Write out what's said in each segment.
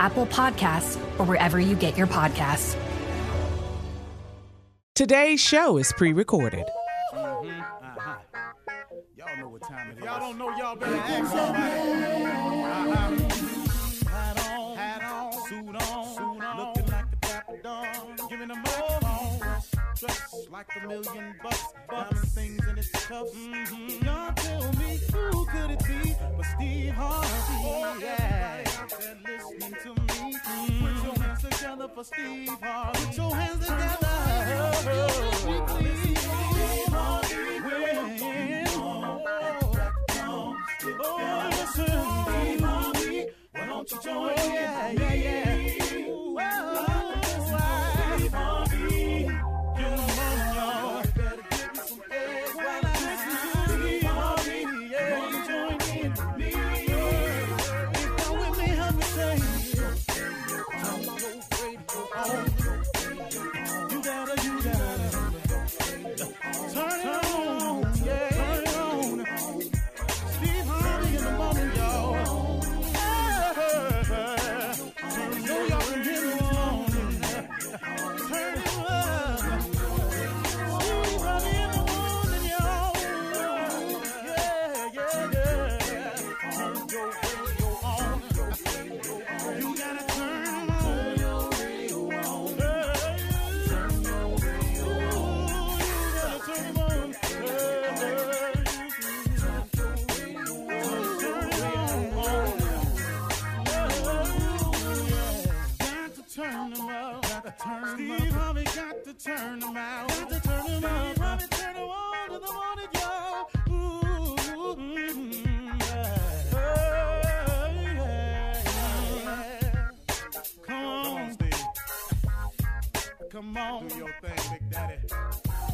Apple Podcasts, or wherever you get your podcasts. Today's show is pre recorded. Y'all know what time it is. Y'all don't know, y'all better ask somebody. Uh-huh. Hat on, hat on, suit on, suit on, looking like the Dapper Dan, giving them all dressed like a million bucks, diamond things in its cuffs. Mm-hmm. Y'all tell me who could it be but Steve Harvey? Oh, yeah. They're listening to me. Put your hands together for Steve Harvey. Put your hands together. Oh. Oh, listen, Steve Harvey. Why don't you join me? Oh, yeah, yeah, yeah. Oh, Steve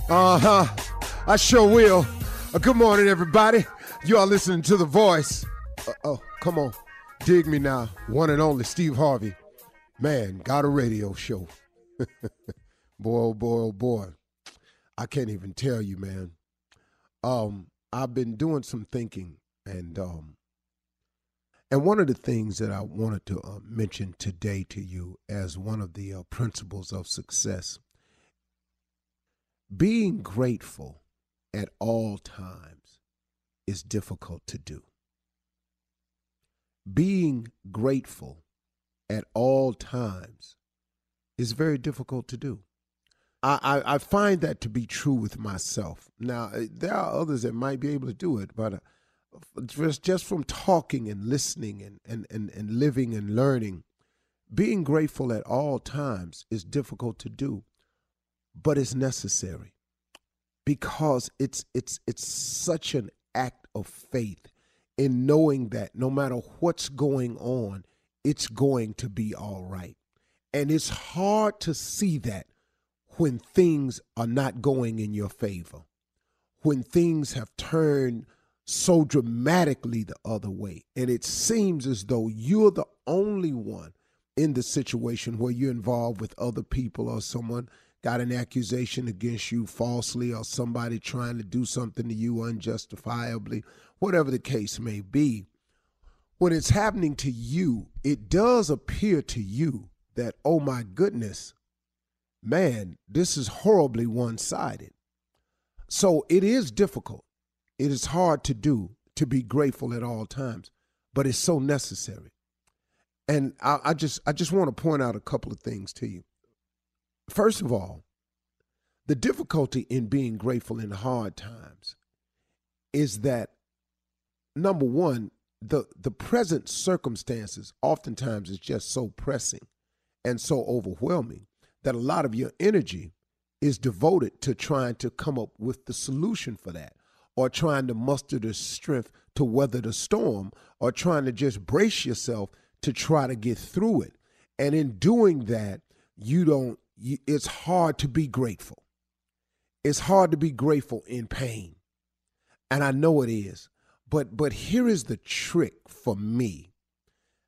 Uh huh. I sure will. Uh, good morning, everybody. You are listening to The Voice. Uh, oh, come on. Dig me now. One and only Steve Harvey. Man, got a radio show. boy, oh boy, oh boy. I can't even tell you, man. Um, I've been doing some thinking, and um, and one of the things that I wanted to uh, mention today to you as one of the uh, principles of success being grateful at all times is difficult to do. Being grateful at all times is very difficult to do. I, I, I, find that to be true with myself. Now, uh, there are others that might be able to do it, but uh, just, just from talking and listening and, and, and, and living and learning, being grateful at all times is difficult to do, but it's necessary because it's it's it's such an act of faith in knowing that no matter what's going on, it's going to be all right. And it's hard to see that when things are not going in your favor, when things have turned so dramatically the other way. And it seems as though you're the only one in the situation where you're involved with other people or someone got an accusation against you falsely or somebody trying to do something to you unjustifiably, whatever the case may be. When it's happening to you, it does appear to you that, oh my goodness, man, this is horribly one sided. So it is difficult. It is hard to do to be grateful at all times, but it's so necessary. And I, I just I just want to point out a couple of things to you. First of all, the difficulty in being grateful in hard times is that number one, the the present circumstances oftentimes is just so pressing and so overwhelming that a lot of your energy is devoted to trying to come up with the solution for that or trying to muster the strength to weather the storm or trying to just brace yourself to try to get through it. And in doing that, you don't, it's hard to be grateful. It's hard to be grateful in pain. And I know it is. But but here is the trick for me.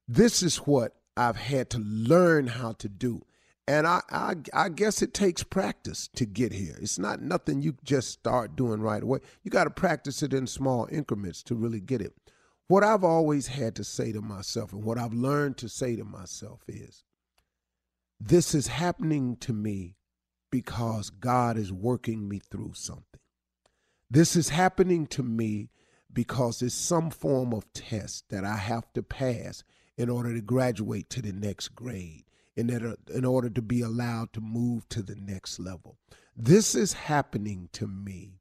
This is what I've had to learn how to do. And I, I, I guess it takes practice to get here. It's not nothing you just start doing right away. You got to practice it in small increments to really get it. What I've always had to say to myself and what I've learned to say to myself is this is happening to me because God is working me through something. This is happening to me because it's some form of test that I have to pass in order to graduate to the next grade in order, in order to be allowed to move to the next level. This is happening to me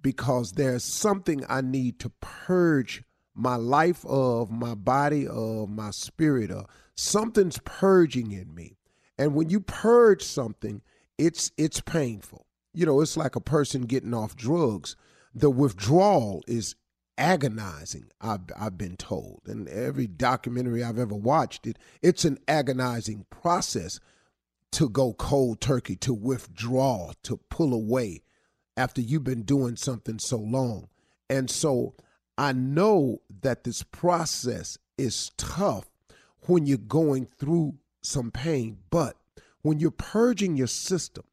because there's something I need to purge my life of, my body of, my spirit of. Something's purging in me. And when you purge something, it's it's painful. You know, it's like a person getting off drugs. The withdrawal is agonizing I've, I've been told and every documentary i've ever watched it it's an agonizing process to go cold turkey to withdraw to pull away after you've been doing something so long and so i know that this process is tough when you're going through some pain but when you're purging your system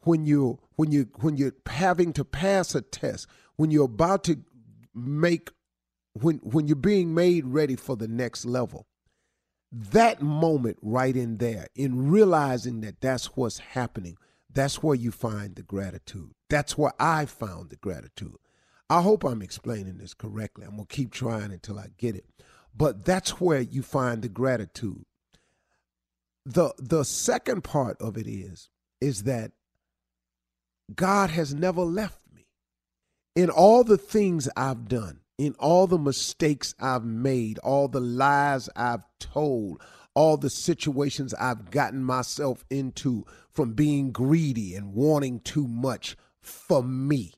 when you when you when you're having to pass a test when you're about to make when when you're being made ready for the next level that moment right in there in realizing that that's what's happening that's where you find the gratitude. That's where i found the gratitude. I hope i'm explaining this correctly. I'm to keep trying until i get it. But that's where you find the gratitude the the second part of it is is that god has never left me. in all the things I've done, in all the mistakes I've made, all the lies I've told, all the situations I've gotten myself into from being greedy and wanting too much for me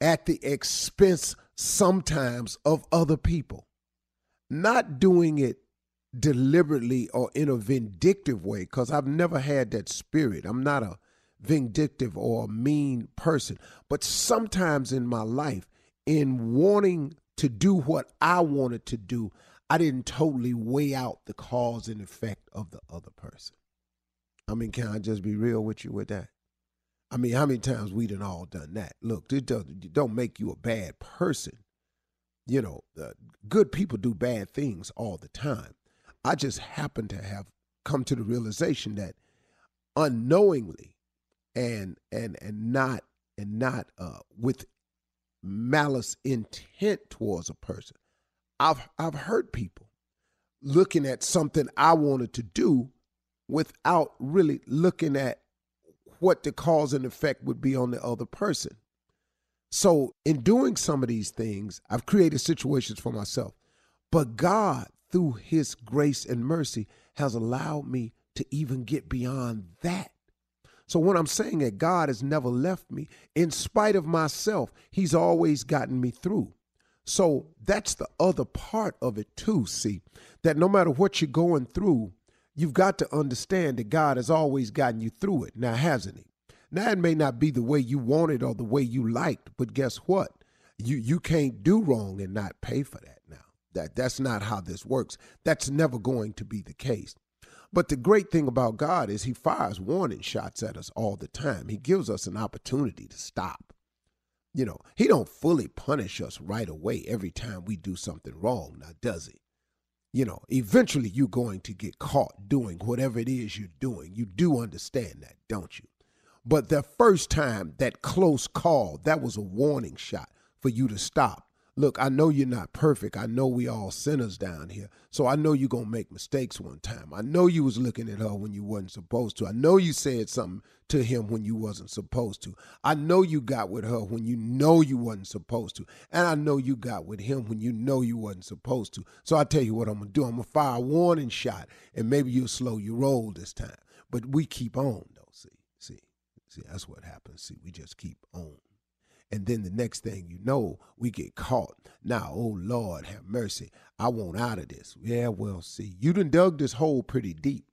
at the expense sometimes of other people. Not doing it deliberately or in a vindictive way, because I've never had that spirit. I'm not a vindictive or a mean person. But sometimes in my life, in wanting to do what I wanted to do, I didn't totally weigh out the cause and effect of the other person. I mean, can I just be real with you with that? I mean, how many times we done all done that? Look, it don't, don't make you a bad person. You know, uh, good people do bad things all the time. I just happen to have come to the realization that unknowingly and and and not and not uh, with malice intent towards a person. I've I've hurt people looking at something I wanted to do without really looking at what the cause and effect would be on the other person. So, in doing some of these things, I've created situations for myself. But God, through His grace and mercy, has allowed me to even get beyond that. So, what I'm saying is, God has never left me. In spite of myself, He's always gotten me through. So, that's the other part of it, too. See, that no matter what you're going through, you've got to understand that God has always gotten you through it. Now, hasn't He? Now it may not be the way you wanted or the way you liked, but guess what? You you can't do wrong and not pay for that. That that's not how this works. That's never going to be the case. But the great thing about God is he fires warning shots at us all the time. He gives us an opportunity to stop. You know, he don't fully punish us right away every time we do something wrong, now does he? You know, eventually you're going to get caught doing whatever it is you're doing. You do understand that, don't you? But the first time, that close call, that was a warning shot for you to stop. Look, I know you're not perfect. I know we all sinners down here. So I know you're going to make mistakes one time. I know you was looking at her when you wasn't supposed to. I know you said something to him when you wasn't supposed to. I know you got with her when you know you wasn't supposed to. And I know you got with him when you know you wasn't supposed to. So I tell you what I'm going to do. I'm going to fire a warning shot and maybe you'll slow your roll this time. But we keep on though, see. See. See, that's what happens. See, we just keep on. And then the next thing you know, we get caught. Now, oh Lord, have mercy. I want out of this. Yeah, well, see, you done dug this hole pretty deep.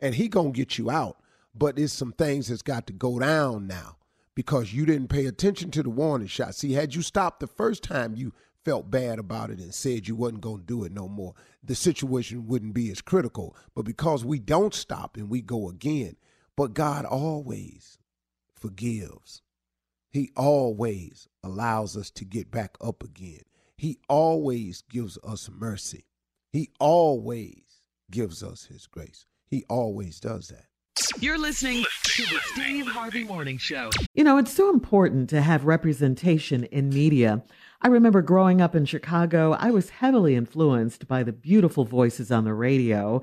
And he gonna get you out. But it's some things that's got to go down now because you didn't pay attention to the warning shot. See, had you stopped the first time you felt bad about it and said you wasn't going to do it no more, the situation wouldn't be as critical. But because we don't stop and we go again, but God always forgives. He always allows us to get back up again. He always gives us mercy. He always gives us his grace. He always does that. You're listening to the Steve Harvey Morning Show. You know, it's so important to have representation in media. I remember growing up in Chicago, I was heavily influenced by the beautiful voices on the radio.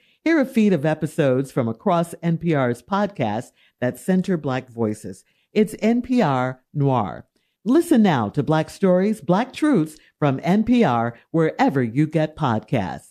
Hear a feed of episodes from across NPR's podcasts that center Black voices. It's NPR Noir. Listen now to Black Stories, Black Truths from NPR wherever you get podcasts.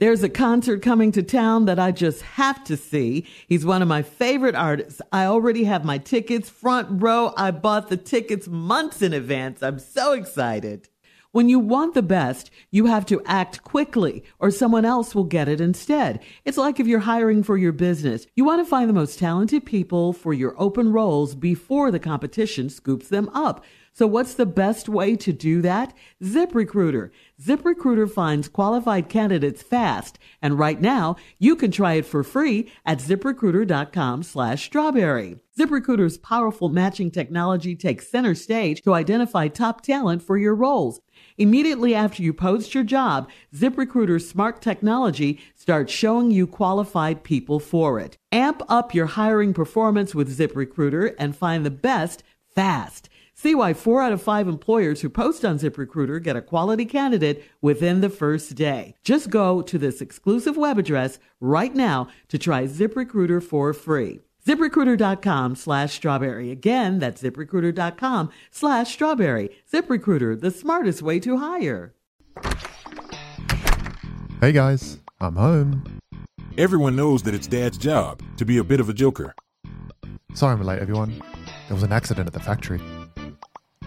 There's a concert coming to town that I just have to see. He's one of my favorite artists. I already have my tickets front row. I bought the tickets months in advance. I'm so excited. When you want the best, you have to act quickly or someone else will get it instead. It's like if you're hiring for your business. You want to find the most talented people for your open roles before the competition scoops them up. So what's the best way to do that? ZipRecruiter. ZipRecruiter finds qualified candidates fast. And right now, you can try it for free at ziprecruiter.com slash strawberry. ZipRecruiter's powerful matching technology takes center stage to identify top talent for your roles. Immediately after you post your job, ZipRecruiter's smart technology starts showing you qualified people for it. Amp up your hiring performance with ZipRecruiter and find the best fast. See why four out of five employers who post on ZipRecruiter get a quality candidate within the first day. Just go to this exclusive web address right now to try ZipRecruiter for free. ZipRecruiter.com slash strawberry. Again, that's ziprecruiter.com slash strawberry. ZipRecruiter, the smartest way to hire. Hey guys, I'm home. Everyone knows that it's Dad's job to be a bit of a joker. Sorry I'm late, everyone. There was an accident at the factory.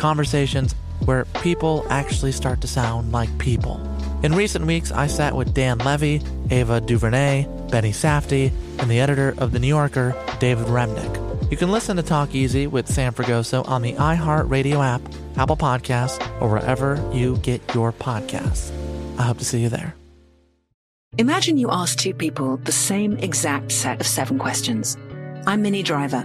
Conversations where people actually start to sound like people. In recent weeks, I sat with Dan Levy, Ava DuVernay, Benny Safdie, and the editor of The New Yorker, David Remnick. You can listen to Talk Easy with Sam Fragoso on the iHeartRadio app, Apple Podcasts, or wherever you get your podcasts. I hope to see you there. Imagine you ask two people the same exact set of seven questions. I'm Minnie Driver,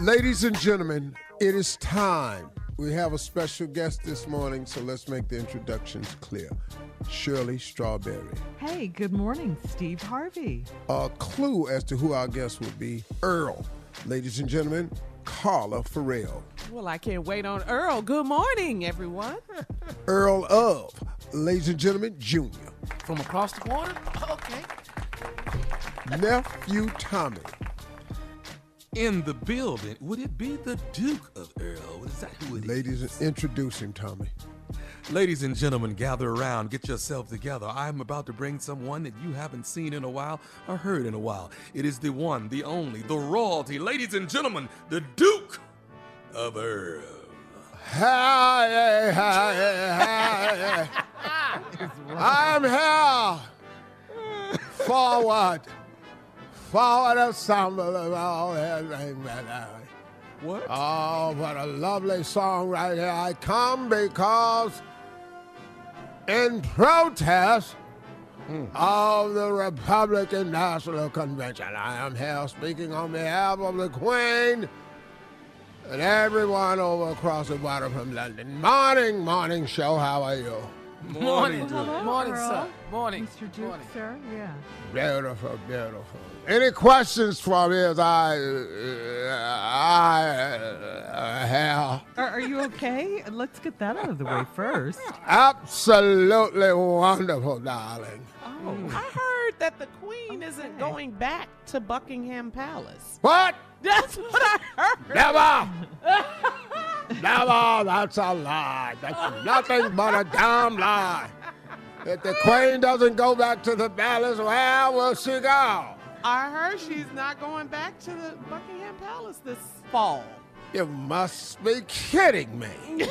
Ladies and gentlemen, it is time. We have a special guest this morning, so let's make the introductions clear. Shirley Strawberry. Hey, good morning, Steve Harvey. A clue as to who our guest will be Earl. Ladies and gentlemen, Carla Ferrell. Well, I can't wait on Earl. Good morning, everyone. Earl of, ladies and gentlemen, Junior. From across the water? Okay. Nephew Tommy. In the building, would it be the Duke of Earl? Is that who it Ladies, is? introduce him, Tommy. Ladies and gentlemen, gather around, get yourself together. I'm about to bring someone that you haven't seen in a while or heard in a while. It is the one, the only, the royalty. Ladies and gentlemen, the Duke of Earl. Hi, hi, hi. I'm here. Forward. Forward ensemble of all everything. What? Oh, what a lovely song right here. I come because in protest hmm. of the Republican National Convention. I am here speaking on behalf of the Queen and everyone over across the water from London. Morning, morning show. How are you? Morning, Hello, morning, sir. Morning. Mr. Duke, sir. Yeah. Beautiful, beautiful. Any questions for me as I, I uh, have? Are, are you okay? Let's get that out of the way first. Absolutely wonderful, darling. Oh, I heard that the Queen isn't going back to Buckingham Palace. What? That's what I heard. Never! Never! That's a lie. That's nothing but a damn lie. If the queen doesn't go back to the palace, where will she go? I heard she's not going back to the Buckingham Palace this fall. You must be kidding me.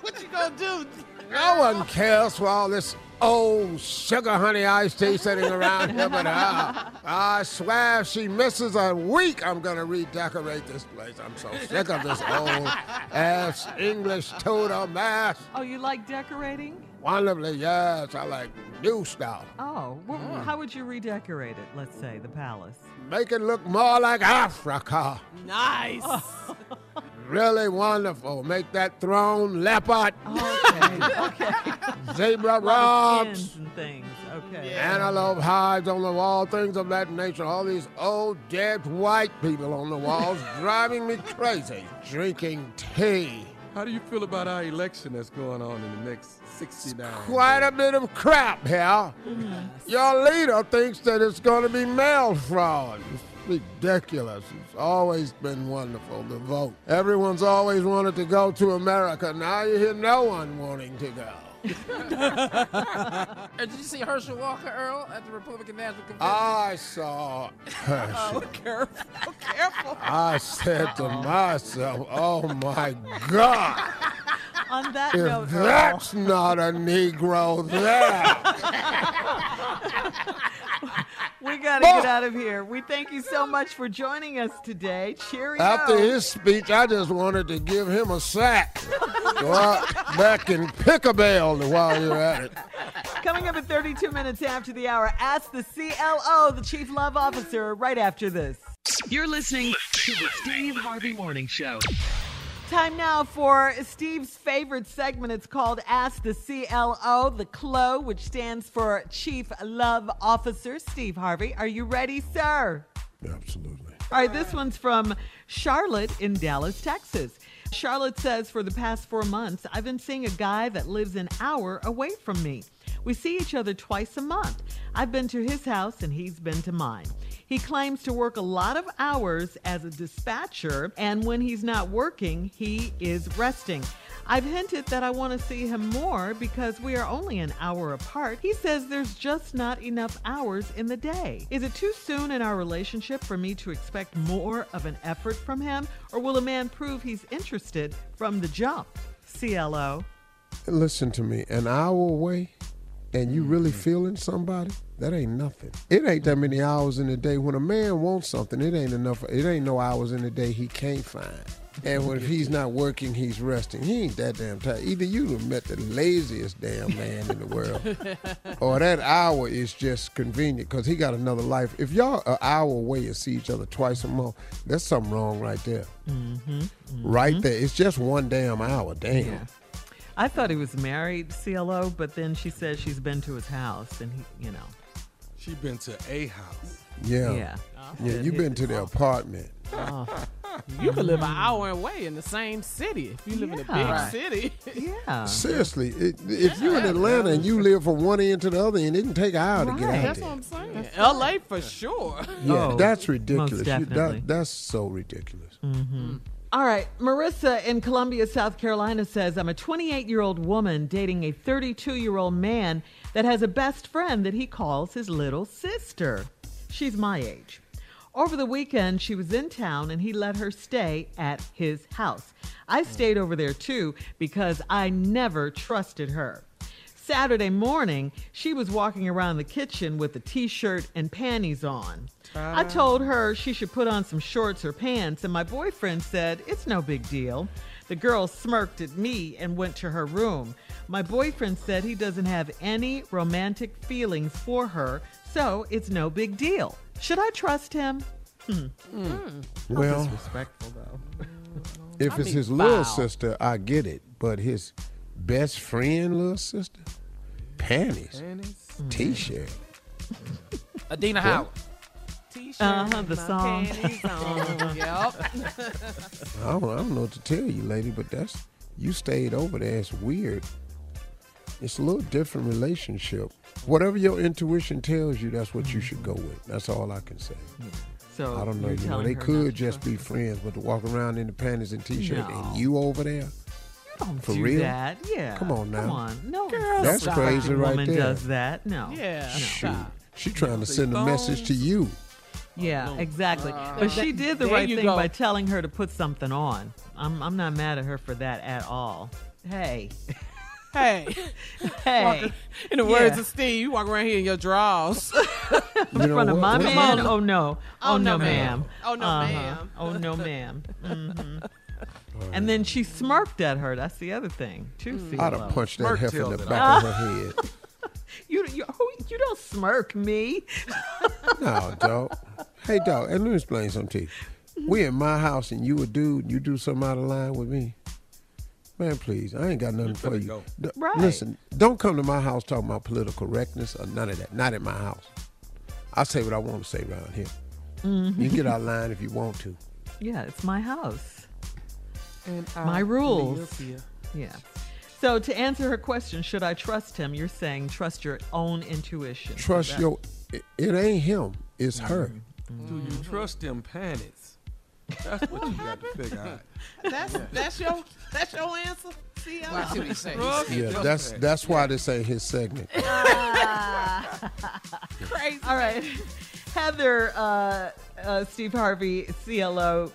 what you gonna do? No one cares for all this old sugar honey iced tea sitting around here but her. I swear if she misses a week, I'm gonna redecorate this place. I'm so sick of this old ass English Tudor mess. Oh, you like decorating? Wonderfully, yes. I like new stuff. Oh, well, hmm. how would you redecorate it? Let's say the palace. Make it look more like Africa. Nice. Oh. Really wonderful. Make that throne leopard. Okay, okay. Zebra A lot of rugs. and things. Okay. Antelope hides on the wall, things of that nature. All these old dead white people on the walls driving me crazy. Drinking tea. How do you feel about our election that's going on in the next 69? Quite a bit of crap here. Your leader thinks that it's going to be mail fraud. It's ridiculous. It's always been wonderful to vote. Everyone's always wanted to go to America. Now you hear no one wanting to go. Did you see Herschel Walker, Earl, at the Republican National Convention? I saw Oh, careful, careful. I said to myself, oh my God. On that If note, Earl, that's not a Negro there. we got to get out of here. We thank you so much for joining us today. Cheerio. After his speech, I just wanted to give him a sack. Go out back and pick a bell while you're at it. Coming up at 32 minutes after the hour, ask the CLO, the Chief Love Officer, right after this. You're listening to the Steve Harvey Morning Show. Time now for Steve's favorite segment. It's called Ask the CLO, the CLO, which stands for Chief Love Officer. Steve Harvey, are you ready, sir? Absolutely. All right, this one's from Charlotte in Dallas, Texas. Charlotte says, For the past four months, I've been seeing a guy that lives an hour away from me. We see each other twice a month. I've been to his house and he's been to mine. He claims to work a lot of hours as a dispatcher, and when he's not working, he is resting. I've hinted that I want to see him more because we are only an hour apart. He says there's just not enough hours in the day. Is it too soon in our relationship for me to expect more of an effort from him, or will a man prove he's interested from the jump? CLO. Listen to me, an hour away and you really mm-hmm. feeling somebody, that ain't nothing. It ain't that many mm-hmm. hours in the day. When a man wants something, it ain't enough. It ain't no hours in the day he can't find. And when if he's not working, he's resting. He ain't that damn tired. Either you have met the laziest damn man in the world, or that hour is just convenient because he got another life. If y'all an hour away and see each other twice a month, there's something wrong right there. Mm-hmm. Right there. It's just one damn hour. Damn. I thought he was married, CLO, but then she says she's been to his house and he, you know. She been to a house. Yeah. Yeah. Yeah, you been to the apartment. Oh. You could live an hour away in the same city if you live in a big Yeah. city. Yeah. Seriously, it, if you're in Atlanta and you live from one end to the other end, it can take an hour to get out That's there. what I'm saying. LA for sure. Yeah, Oh, that's most ridiculous. You- that, that's so ridiculous. Mm-hmm. All right. Marissa in Columbia, South Carolina says, I'm a 28 year old woman dating a 32 year old man that has a best friend that he calls his little sister. She's my age. Over the weekend, she was in town and he let her stay at his house. I stayed over there too because I never trusted her. Saturday morning, she was walking around the kitchen with a t shirt and panties on. I told her she should put on some shorts or pants, and my boyfriend said, It's no big deal. The girl smirked at me and went to her room. My boyfriend said he doesn't have any romantic feelings for her, so it's no big deal. Should I trust him? Hmm. Well- disrespectful though. If I it's mean, his little sister, I get it. But his best friend, little sister, panties, t-shirt. Adina What? Howard. Uh-huh, the song. yep. I don't, I don't know what to tell you, lady, but that's you stayed over there. It's weird. It's a little different relationship. Whatever your intuition tells you, that's what you should go with. That's all I can say. Yeah. So I don't know. you're know, they could just be friends, but to walk around in the panties and t-shirt No. and you over there, Don't for do real? that. Yeah. Come on now. Come on. No. Girl, That's self-respecting crazy right woman there. does that. No. Yeah. Shoot. She trying to send a message to you. Yeah, exactly. Uh, but she did the there right you thing go. by telling her to put something on. I'm I'm not mad at her for that at all. Hey. Hey. Hey. Walking- in the words Yeah. of Steve, you walk around here in your drawers. in front of my Come man? Oh no. Oh, Oh, no, no, ma'am. ma'am. Oh, no, Uh-huh. ma'am. Oh no, ma'am. Mhm. And then she smirked at her. That's the other thing, too. Mm. I'd CLO. have punched that Smirk heifer in the back of her head. You, you, who- you don't smirk me. No, dog. Hey, dog. And let me explain something to you. We in my house and you a dude, you do something out of line with me. Man, please, I ain't got nothing for you. D- Right. Listen, don't come to my house talking about political correctness or none of that. Not at my house. I say what I want to say around here. Mhm. You can get out of line if you want to. Yeah, it's my house. And My I rules. live. Yeah. So to answer her question, should I trust him? You're saying trust your own intuition. Trust That- your. It, it ain't him. It's her. Do you trust them panties? That's what you got to figure out. That's that's your that's your answer. See, Well, I see what he's saying. Yeah, that's that's why this ain't his segment. crazy. All right. Heather, uh, uh, Steve Harvey, CLO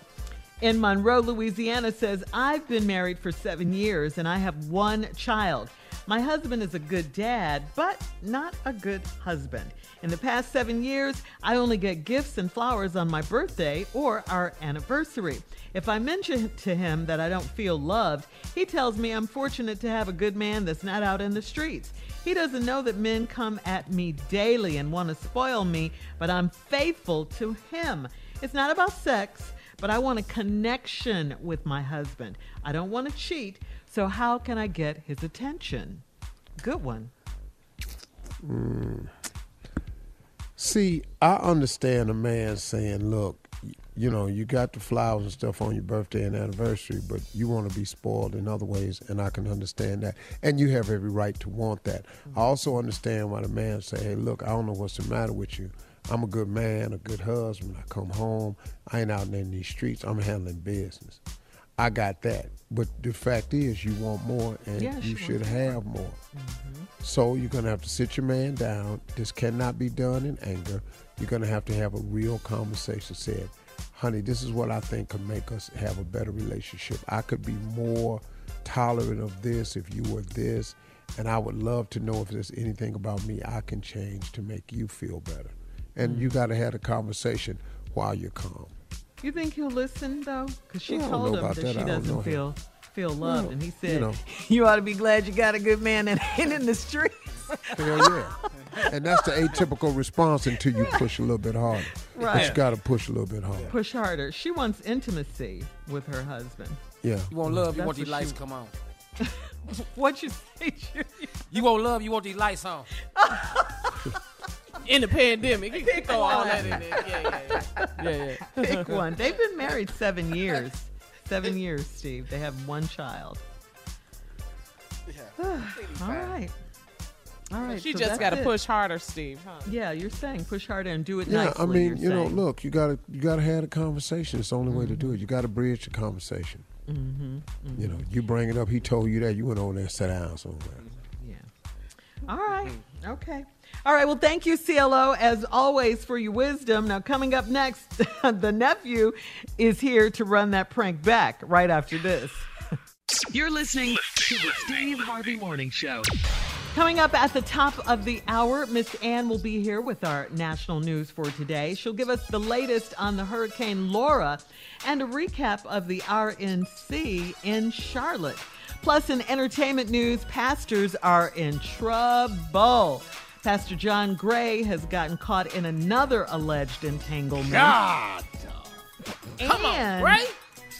in Monroe, Louisiana says, I've been married for seven years and I have one child. My husband is a good dad, but not a good husband. In the past seven years, I only get gifts and flowers on my birthday or our anniversary. If I mention to him that I don't feel loved, he tells me I'm fortunate to have a good man that's not out in the streets. He doesn't know that men come at me daily and want to spoil me, but I'm faithful to him. It's not about sex, but I want a connection with my husband. I don't want to cheat, so how can I get his attention? Good one. Mm. See, I understand a man saying, "Look, you know, you got the flowers and stuff on your birthday and anniversary, but you want to be spoiled in other ways, and I can understand that, and you have every right to want that. I also understand why the man say, "Hey, look, I don't know what's the matter with you. I'm a good man, a good husband. I come home, I ain't out in these streets. I'm handling business. I got that. But the fact is, you want more, and Yeah, you should have more. Mm-hmm. So you're gonna have to sit your man down. This cannot be done in anger. You're gonna have to have a real conversation. Said, honey, this is what I think could make us have a better relationship. I could be more tolerant of this if you were this, and I would love to know if there's anything about me I can change to make you feel better. And mm. you got to have a conversation while you're calm. You think he'll listen though? Because she I told him that, that. she I don't know doesn't him. feel feel loved, Well, and he you said, know. "You ought to be glad you got a good man that ain't in the streets." Hell yeah. and that's the atypical response until you push a little bit harder. But Right. you got to push a little bit harder. Push harder. She wants intimacy with her husband. Yeah. You want love, you That's want these lights she- come on. What you say, Junior? You want love, you want these lights on. in the pandemic. You can throw all that in there. Yeah, yeah, yeah. yeah, yeah. Pick one. They've been married seven years. Seven years, Steve. They have one child. All right. All right. She so just got to push harder, Steve. Huh? Yeah, you're saying push harder and do it Yeah, nicely. I mean, you're you know, look, you gotta you gotta have a conversation. It's the only way to do it. You gotta bridge the conversation. Mm-hmm, You know, you bring it up. He told you that. You went on there and sat down somewhere. Yeah. All right. Okay. All right. Well, thank you, CLO, as always, for your wisdom. Now, coming up next, the nephew is here to run that prank back right after this. You're listening to the Steve Harvey Morning Show. Coming up at the top of the hour, Miss Ann will be here with our national news for today. She'll give us the latest on the Hurricane Laura and a recap of the RNC in Charlotte. Plus, in entertainment news, pastors are in trouble. Pastor John Gray has gotten caught in another alleged entanglement. God. Come on, And- Gray.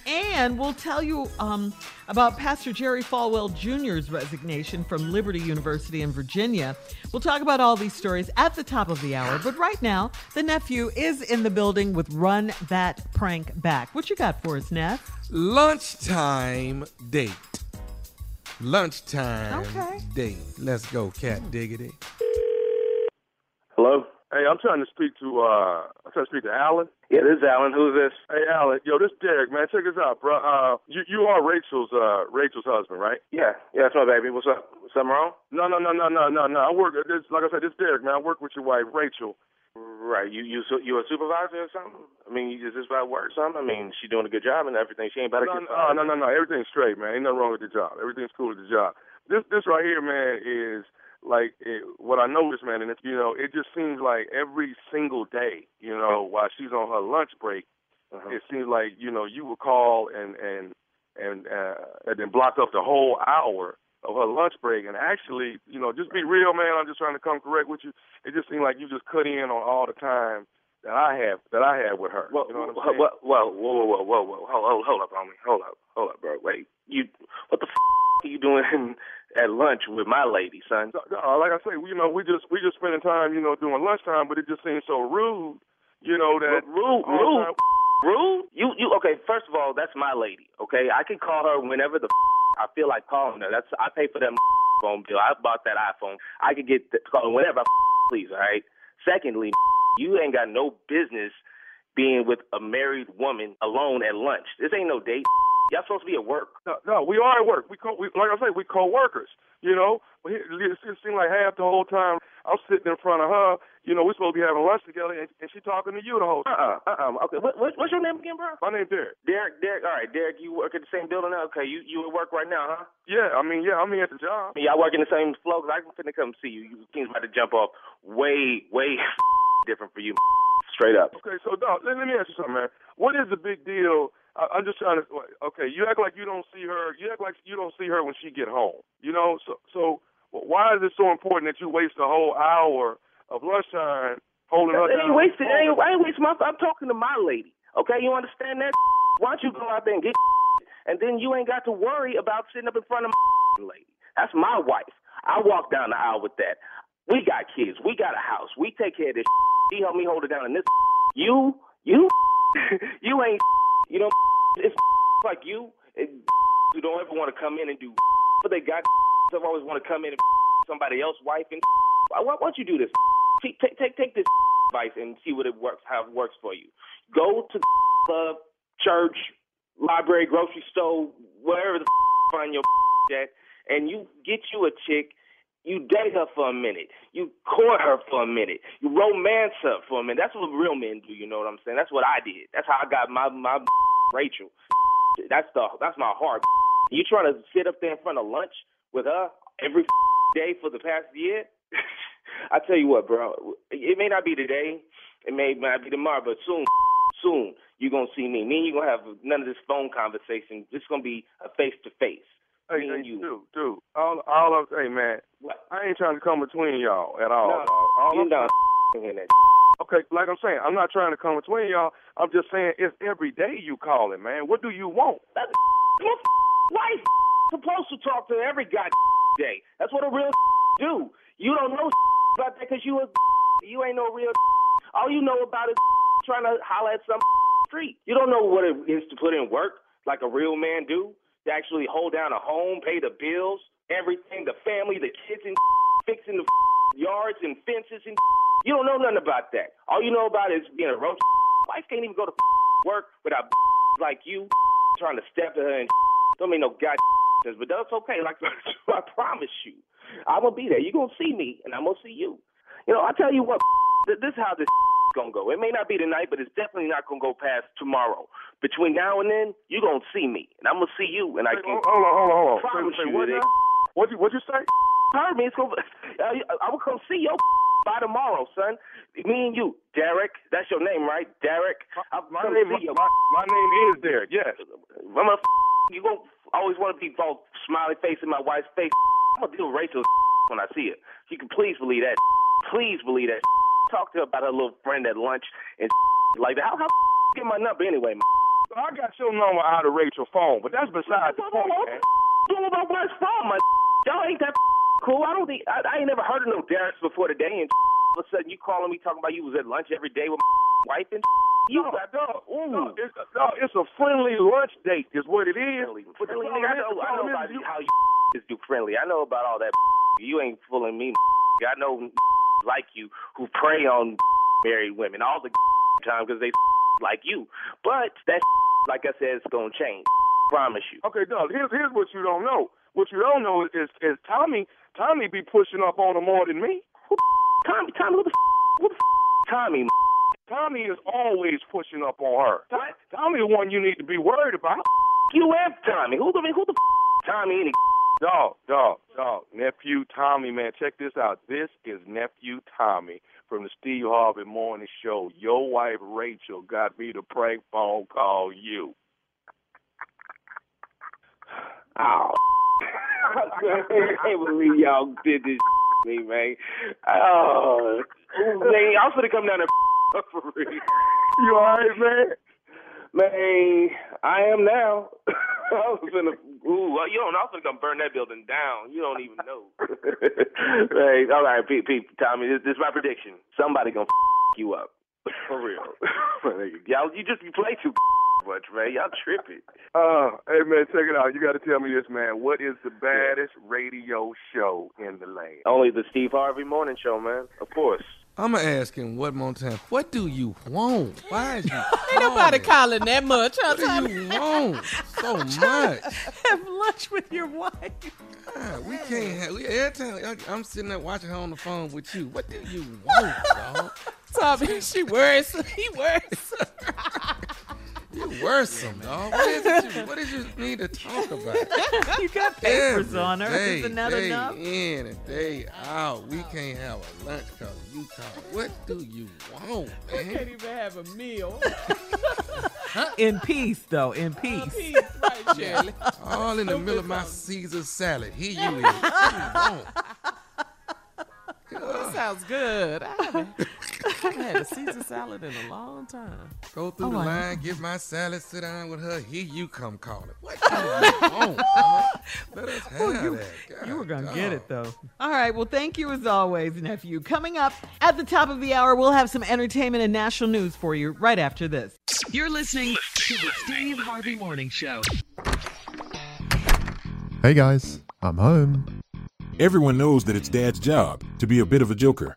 And we'll tell you um, about Pastor Jerry Falwell Jr.'s resignation from Liberty University in Virginia. We'll talk about all these stories at the top of the hour. But right now, the nephew is in the building with Run That Prank Back. What you got for us, Neff? Lunchtime date. Lunchtime Okay. date. Let's go, Cat Diggity. Hello? Hey, I'm trying to speak to uh I'm trying to speak to Alan. Yeah, this is Alan. Who's this? Hey Alan, yo, this Derek, man. Check this out, bro. Uh you you are Rachel's uh Rachel's husband, right? Yeah, yeah, that's my baby. What's up? Something wrong? No, no, no, no, no, no, no. I work this like I said, this Derek, man. I work with your wife, Rachel. Right. You you you a supervisor or something? I mean, is this about work or something? I mean, she doing a good job and everything. She ain't about to No, get no, no, no, no. Everything's straight, man. Ain't nothing wrong with the job. Everything's cool with the job. This this right here, man, is like it, what I noticed, man, and it's you know, it just seems like every single day, you know, while she's on her lunch break, Uh-huh. it seems like you know you would call and and and uh, and then block up the whole hour of her lunch break. And actually, you know, just be real, man. I'm just trying to come correct with you. It just seemed like you just cut in on all the time that I have that I had with her. Well, you know what I'm well, saying? well, well, whoa, whoa, whoa, whoa, whoa, hold, hold, hold up, homie, hold up, hold up, bro. Wait, you, what the f- are you doing at lunch with my lady, son? No, like I say, you know, we just we just spending time, you know, doing lunchtime, but it just seems so rude, you know, that rude, rude, time- rude. You, you, okay? First of all, that's my lady. Okay, I can call her whenever the I feel like calling her. That's I pay for that phone bill. I bought that iPhone. I could get the, call whenever I please. All right. Secondly, you ain't got no business being with a married woman alone at lunch. This ain't no date. Y'all supposed to be at work. No, no, we are at work. We, co- we like I say, we co-workers. You know, it, it, seemed like half the whole time I'm sitting in front of her. You know, we're supposed to be having lunch together, and, and she talking to you the whole time. Uh, uh, uh. Okay. What, what, what's your name again, bro? My name's Derek. Derek. Derek. All right, Derek. You work at the same building now. Okay. You you at work right now, huh? Yeah, I mean, yeah, I'm here at the job. Y'all work in the same flow? Cause I'm finna come see you. You team's about to jump off way, way different for you. Straight up. Okay, so dog, let, let me ask you something, man. What is the big deal? I, I'm just trying to. Okay, you act like you don't see her. You act like you don't see her when she get home. You know, so so why is it so important that you waste a whole hour of lunchtime holding her It ain't wasted. It ain't, I ain't wasting my. I'm talking to my lady. Okay, you understand that? Why don't you go out there and get, and then you ain't got to worry about sitting up in front of my lady. That's my wife. I walk down the aisle with that. We got kids. We got a house. We take care of this. She helped me hold it down. And this, you, you, you ain't. You know, it's like you. It, who don't ever want to come in and do, but they got. Some always want to come in and somebody else's wife and. Why, why don't you do this? Take take take, take this advice and see what it works how it works for you. Go to club, church, library, grocery store, wherever the find your at, and you get you a chick. You date her for a minute. You court her for a minute. You romance her for a minute. That's what real men do. You know what I'm saying? That's what I did. That's how I got my my Rachel. That's the that's my heart. You trying to sit up there in front of lunch with her every day for the past year? I tell you what, bro. It may not be today. It may not be tomorrow, but soon, soon you're gonna see me. Me and you gonna have none of this phone conversation. It's gonna be a face to face. Hey, Me hey, and you. dude, dude. All, all of, hey, man. I ain't trying to come between y'all at all. No. All you I'm not trying- in that. Okay, like I'm saying, I'm not trying to come between y'all. I'm just saying it's every day you calling, man. What do you want? That's your wife supposed to talk to every god day. That's what a real do. You don't know about that because you a you ain't no real. All you know about is trying to holler at some street. You don't know what it is to put in work like a real man do. To actually hold down a home, pay the bills, everything, the family, the kids, and fixing the yards and fences and. You don't know nothing about that. All you know about is being a roach. Wife can't even go to work without like you trying to step to her and don't make no god sense. But that's okay. Like I promise you, I'm gonna be there. You're gonna see me, and I'm gonna see you. You know, I tell you what, this is how this gonna go. It may not be tonight, but it's definitely not gonna go past tomorrow. Between now and then, you're gonna see me, and I'm gonna see you, and I can hold on, hold on, hold on. promise Say- say you? What you what you say? heard me. It's gonna. I, I will come see your by tomorrow, son. Me and you, Derek. That's your name, right, Derek? I'll My name, you. my, my name is Derek. Yes. I'm. You gonna always want to be all smiley face in my wife's face. I'm gonna deal with Rachel when I see her. You can please believe that. Please believe that. Talk to her about her little friend at lunch and like that. How how get my number anyway? Man? I got your number out of Rachel's phone, but that's beside the point, man. Doing about wife's phone, my y'all ain't that cool. I don't think I, I ain't never heard of no Dereks before today, and all of a sudden you calling me talking about you was at lunch every day with my wife and you No, got no, no, it's, no, it's a friendly lunch date, is what it is. But the friendly. nigga, I know, I know about you- how you is do friendly. I know about all that. You ain't fooling me. I know like you who prey on married women all the time because they like you. But that like I said, it's gonna change. Promise you. Okay, Doug. Here's here's what you don't know. What you don't know is is, is Tommy. Tommy be pushing up on her more than me. Who the Tommy? Tommy? Who the who the Tommy? Tommy is always pushing up on her. Tommy the one you need to be worried about. You and Tommy. Who the who the Tommy? Any Dog, dog, dog. Nephew Tommy, man, check this out. This is nephew Tommy from the Steve Harvey Morning Show. Your wife Rachel got me to prank phone call you. Oh, I can't believe y'all did this to me, man. Oh, man, I was gonna come down there for real. You alright, man? Man, I am now. I was gonna, ooh, well, you don't know, I was gonna come burn that building down. You don't even know. hey, all right, Pete, Pete, Tommy, this, this is my prediction. Somebody gonna you up. For real. Y'all, you just you play too much, man. Y'all tripping. Uh, hey man, check it out. You got to tell me this, man. What is the baddest radio show in the land? Only the Steve Harvey Morning Show, man. Of course. I'm gonna ask him what more time. What do you want? Why is you? Ain't nobody calling that much. Huh, What do Tommy? you want so much? Have lunch with your wife. God, we can't have. We, every time I- I'm sitting there watching her on the phone with you. What do you want, dog? Tommy, she worries. He worries. You worrisome, dog. What is it? You, what did you need to talk about? you got papers Every on her. Day, Isn't that day enough? in and day out, we can't have a lunch because you talk. What do you want, man? We can't even have a meal. In peace, though. In uh, peace. Peace, right, Shirley? All in the middle of my Caesar salad. Here you is. What do you want? That sounds good. I haven't, had a Caesar salad in a long time. Go through Oh, the I- line, get my salad, sit down with her. Here you come calling. What do you want. Let us have Oh, you, that. you were going to God, get it, though. All right. Well, thank you as always, nephew. Coming up at the top of the hour, we'll have some entertainment and national news for you right after this. You're listening to the Steve Harvey Morning Show. Hey guys, I'm home. Everyone knows that it's Dad's job to be a bit of a joker.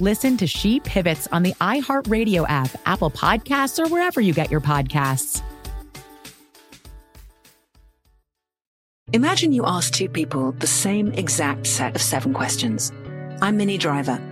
Listen to She Pivots on the iHeartRadio app, Apple Podcasts, or wherever you get your podcasts. Imagine you ask two people the same exact set of seven questions. I'm Minnie Driver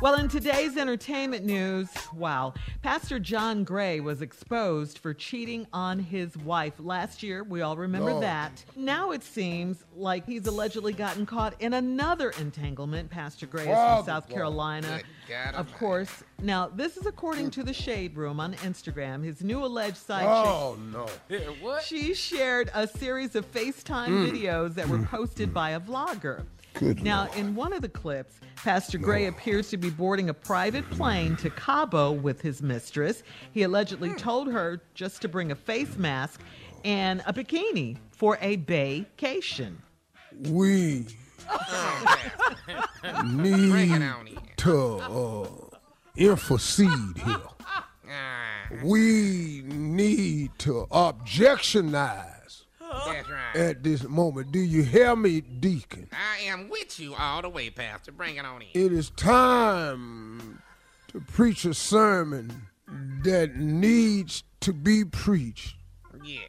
Well, in today's entertainment news, wow, Pastor John Gray was exposed for cheating on his wife last year. We all remember Lord. that. Now it seems like he's allegedly gotten caught in another entanglement. Pastor Gray is Oh, from South Lord. Carolina. Of course. Now, this is according to the Shade Room on Instagram. His new alleged side Oh, no. what? She shared a series of FaceTime Mm. videos that were posted by a vlogger. Good now, in one of the clips, Pastor Gray appears to be boarding a private plane to Cabo with his mistress. He allegedly told her just to bring a face mask and a bikini for a vacation. We need to uh, intercede here. We need to objectionize That's right. at this moment. Do you hear me, Deacon? I am with you all the way, Pastor. Bring it on in. It is time to preach a sermon that needs to be preached. Yeah.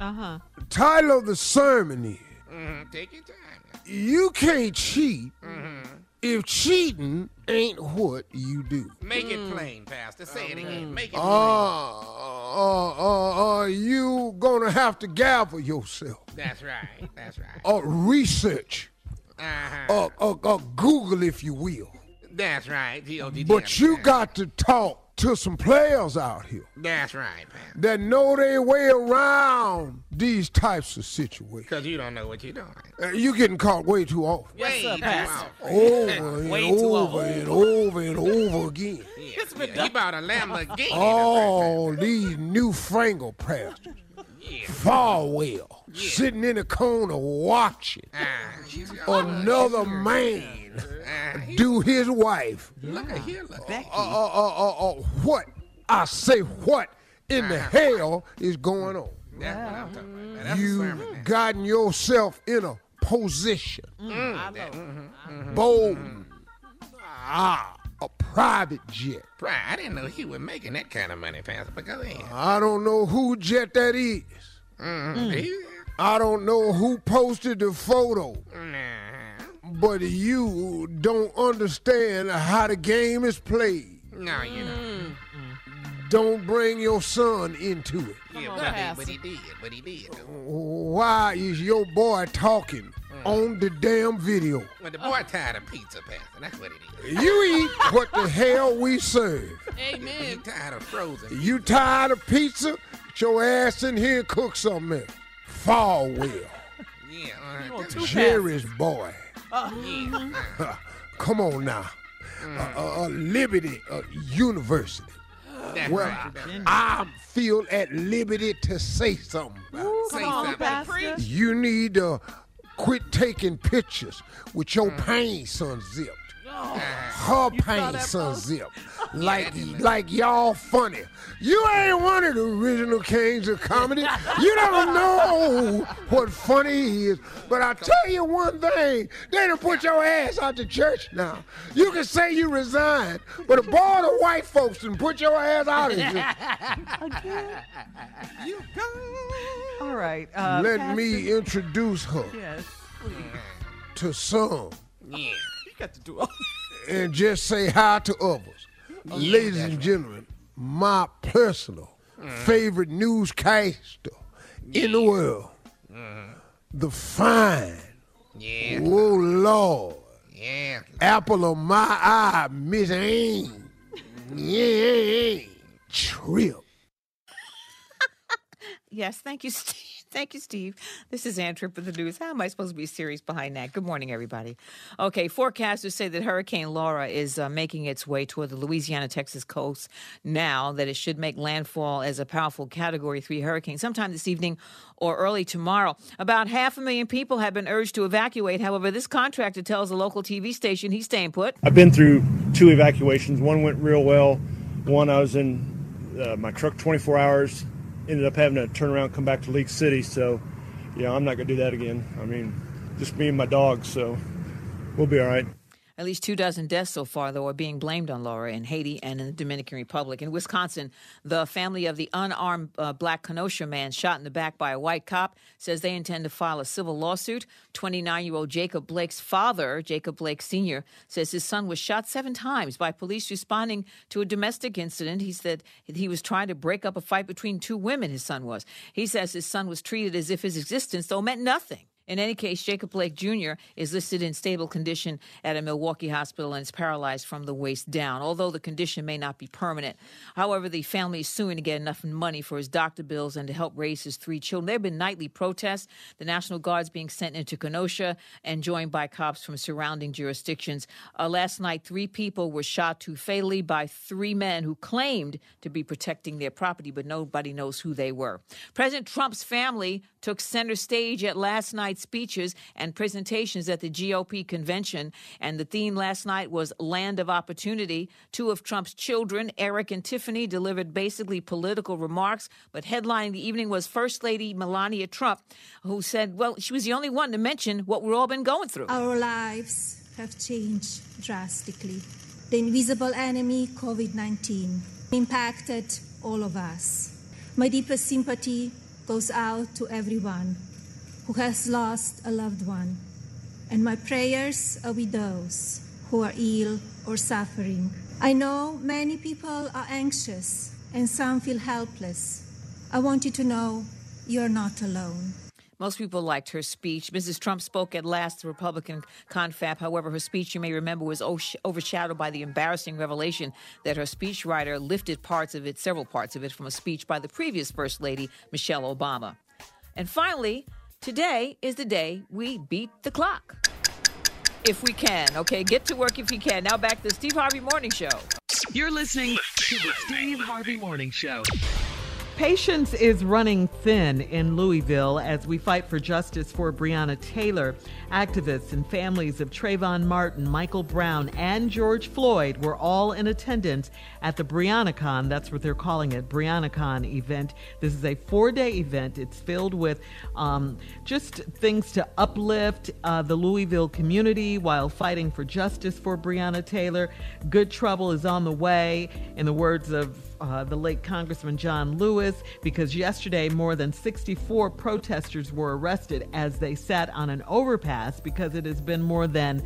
Uh huh. The title of the sermon is hmm Take your time. You Can't Cheat hmm if cheating ain't what you do. Make it plain, Pastor. Say it again. Make it Uh, plain. uh, uh, uh, you gonna have to gather yourself. That's right. That's right. Uh, research. Uh-huh. Uh, uh, uh, Google, if you will. That's right. G-O-D-D. But you got to talk to some players out here That's right, Pastor. that know their way around these types of situations. Because you don't know what you're doing. Uh, you getting caught way too often. Way too often. Over and Way over and over and over again. Yeah, yeah. You bought a Lamborghini. All these newfangled pastors. Falwell sitting in a corner watching Ah, another man do his wife. Look at here. Look. Uh, uh, uh, uh, uh, what? I say, what in the hell is going on? That's what I'm talking about. That's You sermon. gotten yourself in a position, Mm, that- mhm, mhm. bold, ah, a private jet. Right. I didn't know he was making that kind of money, Pastor. But go ahead. I don't know who jet that is. Mhm. He- I don't know who posted the photo. But you don't understand how the game is played. No, you know. Mm. Don't bring your son into it. Yeah, but, he, but he did. But he did. Why is your boy talking on the damn video? Well, the boy tired of pizza, Pastor. That's what it is. You eat what the hell we serve. Amen. He tired of frozen. You tired of pizza? Get your ass in here and cook something else. Falwell. Yeah. Uh, Jerry's boy. yeah. Come on now. Uh, uh, uh, Liberty uh, University. That's well, right. I feel at liberty to say something. about it. Say something. You need to quit taking pictures with your mm. pain, son. unzipped. Her pants unzipped. Like, like y'all funny. You ain't one of the original kings of comedy. You don't know what funny is. But I tell you one thing, they done put your ass out the church now. You can say you resigned, but a board of white folks done put your ass out of here. You go. All right. Uh, Let Pastor- me introduce her Yes, please. to some Yeah. You got to do all. and just say hi to others. Oh, Ladies and gentlemen, my personal favorite newscaster in the world, uh-huh. the fine, Yeah. oh Lord, Yeah. apple of my eye, Miss Ain, yeah, trip. Yes, thank you, Steve. Thank you, Steve. This is Ann Tripp with the news. How am I supposed to be serious behind that? Good morning, everybody. Okay, forecasters say that Hurricane Laura is uh, making its way toward the Louisiana Texas coast now, that it should make landfall as a powerful Category 3 hurricane sometime this evening or early tomorrow. About half a million people have been urged to evacuate. However, this contractor tells a local TV station he's staying put. I've been through two evacuations. One went real well. One I was in uh, my truck 24 hours. Ended up having to turn around, come back to League City. So, yeah, I'm not gonna do that again. I mean, just me and my dog. So, we'll be all right. At least two dozen deaths so far, though, are being blamed on Laura in Haiti and in the Dominican Republic. In Wisconsin, the family of the unarmed uh, black Kenosha man shot in the back by a white cop says they intend to file a civil lawsuit. 29 year old Jacob Blake's father, Jacob Blake Sr., says his son was shot seven times by police responding to a domestic incident. He said he was trying to break up a fight between two women, his son was. He says his son was treated as if his existence, though, meant nothing. In any case, Jacob Blake Jr. is listed in stable condition at a Milwaukee hospital and is paralyzed from the waist down, although the condition may not be permanent. However, the family is suing to get enough money for his doctor bills and to help raise his three children. There have been nightly protests, the National Guard's being sent into Kenosha and joined by cops from surrounding jurisdictions. Uh, last night, three people were shot too fatally by three men who claimed to be protecting their property, but nobody knows who they were. President Trump's family took center stage at last night's speeches and presentations at the GOP convention. And the theme last night was Land of Opportunity. Two of Trump's children, Eric and Tiffany, delivered basically political remarks. But headlining the evening was First Lady Melania Trump, who said, well, she was the only one to mention what we've all been going through. Our lives have changed drastically. The invisible enemy, COVID 19, impacted all of us. My deepest sympathy goes out to everyone who has lost a loved one, and my prayers are with those who are ill or suffering. I know many people are anxious and some feel helpless. I want you to know you're not alone. Most people liked her speech. Mrs. Trump spoke at last Republican confab. However, her speech, you may remember, was overshadowed by the embarrassing revelation that her speechwriter lifted parts of it, several parts of it, from a speech by the previous First Lady, Michelle Obama. And finally, today is the day we beat the clock. If we can, okay? Get to work if you can. Now back to the Steve Harvey Morning Show. You're listening to the Steve Harvey Morning Show. Patience is running thin in Louisville as we fight for justice for Breonna Taylor. Activists and families of Trayvon Martin, Michael Brown, and George Floyd were all in attendance at the BreonnaCon, that's what they're calling it, BreonnaCon event. This is a four day event. It's filled with um, just things to uplift uh, the Louisville community while fighting for justice for Breonna Taylor. Good trouble is on the way, in the words of uh, the late Congressman John Lewis because yesterday more than 64 protesters were arrested as they sat on an overpass because it has been more than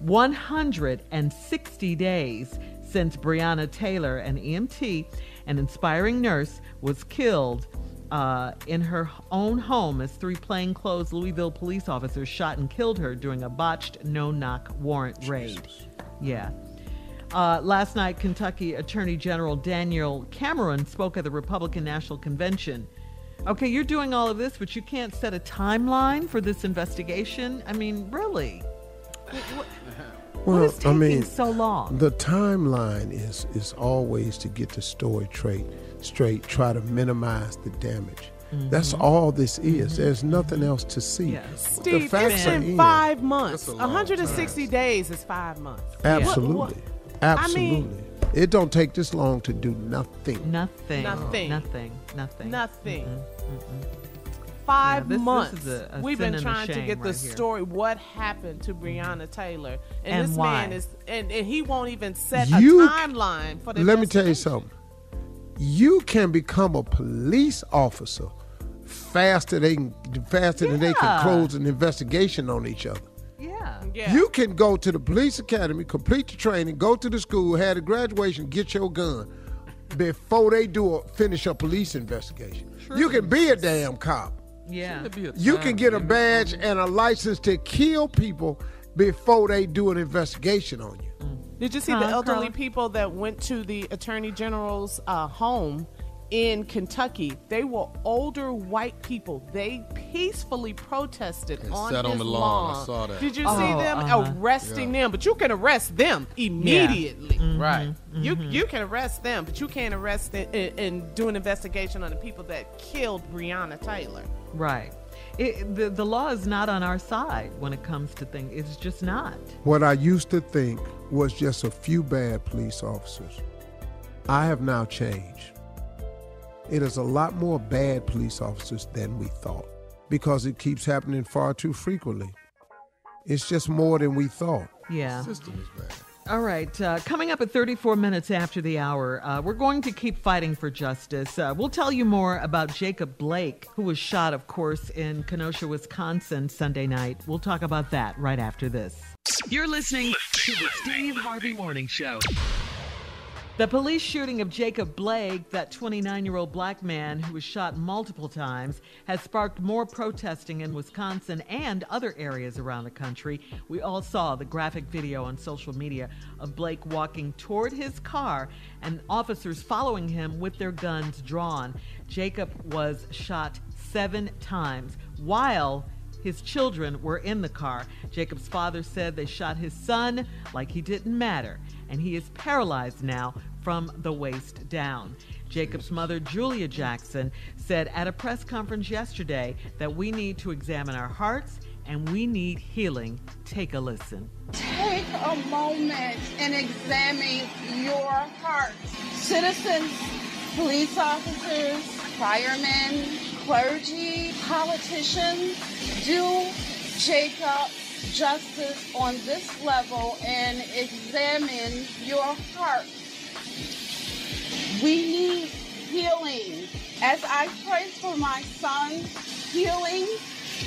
160 days since Breonna Taylor, an EMT, an inspiring nurse, was killed uh, in her own home as three plainclothes Louisville police officers shot and killed her during a botched no knock warrant raid. Yeah. Uh, last night, Kentucky Attorney General Daniel Cameron spoke at the Republican National Convention Okay, you're doing all of this, but you can't set a timeline for this investigation. I mean, really? What, Well, is I mean, so long? The timeline is is always to get the story straight, straight. Try to minimize the damage. That's Mm-hmm. all this is. There's nothing else to see. The Steve, facts it's are been in. five months. That's a long 160 days is five months. Absolutely, What- what- I absolutely. mean- it don't take this long to do nothing. Nothing. Nothing. Nothing. Nothing. Nothing. Five Yeah, this- this months. is a- a We've been trying to shame get the right here. story. What happened to Breonna mm-hmm. Taylor? And, And this why? man is, and, and he won't even set You- a timeline for the. Let me tell you something. You can become a police officer faster they can, faster than they can close an investigation on each other. Yeah. Yeah. You can go to the police academy, complete the training, go to the school, have a graduation, get your gun before they do a finish a police investigation. You can be a damn cop. Yeah. You can get a badge and a license to kill people before they do an investigation on you. Did you see Huh, the elderly Carla? people that went to the attorney general's uh, home in Kentucky? They were older white people. They peacefully protested And on sat on his the lawn. I saw that. Did you Oh, see them uh-huh. arresting them? But you can arrest them immediately. Mm-hmm. Right. You you can arrest them, but you can't arrest it and, and do an investigation on the people that killed Breonna Taylor. Right. It, the, the law is not on our side when it comes to things. It's just not. What I used to think was just a few bad police officers. I have now changed. It is a lot more bad police officers than we thought because it keeps happening far too frequently. It's just more than we thought. Yeah. System is bad. All right. Uh, coming up at 34 minutes after the hour, uh, we're going to keep fighting for justice. Uh, we'll tell you more about Jacob Blake, who was shot, of course, in Kenosha, Wisconsin Sunday night. We'll talk about that right after this. You're listening to the Steve Harvey Morning Show. The police shooting of Jacob Blake, that 29 year old black man who was shot multiple times, has sparked more protesting in Wisconsin and other areas around the country. We all saw the graphic video on social media of Blake walking toward his car and officers following him with their guns drawn. Jacob was shot seven times while his children were in the car. Jacob's father said they shot his son like he didn't matter, and he is paralyzed now from the waist down. Jacob's mother, Julia Jackson, said at a press conference yesterday that we need to examine our hearts and we need healing. Take a listen. Take a moment and examine your heart. Citizens, police officers, firemen, clergy, politicians, do Jacob justice on this level and examine your heart. We need healing. As I pray for my son, healing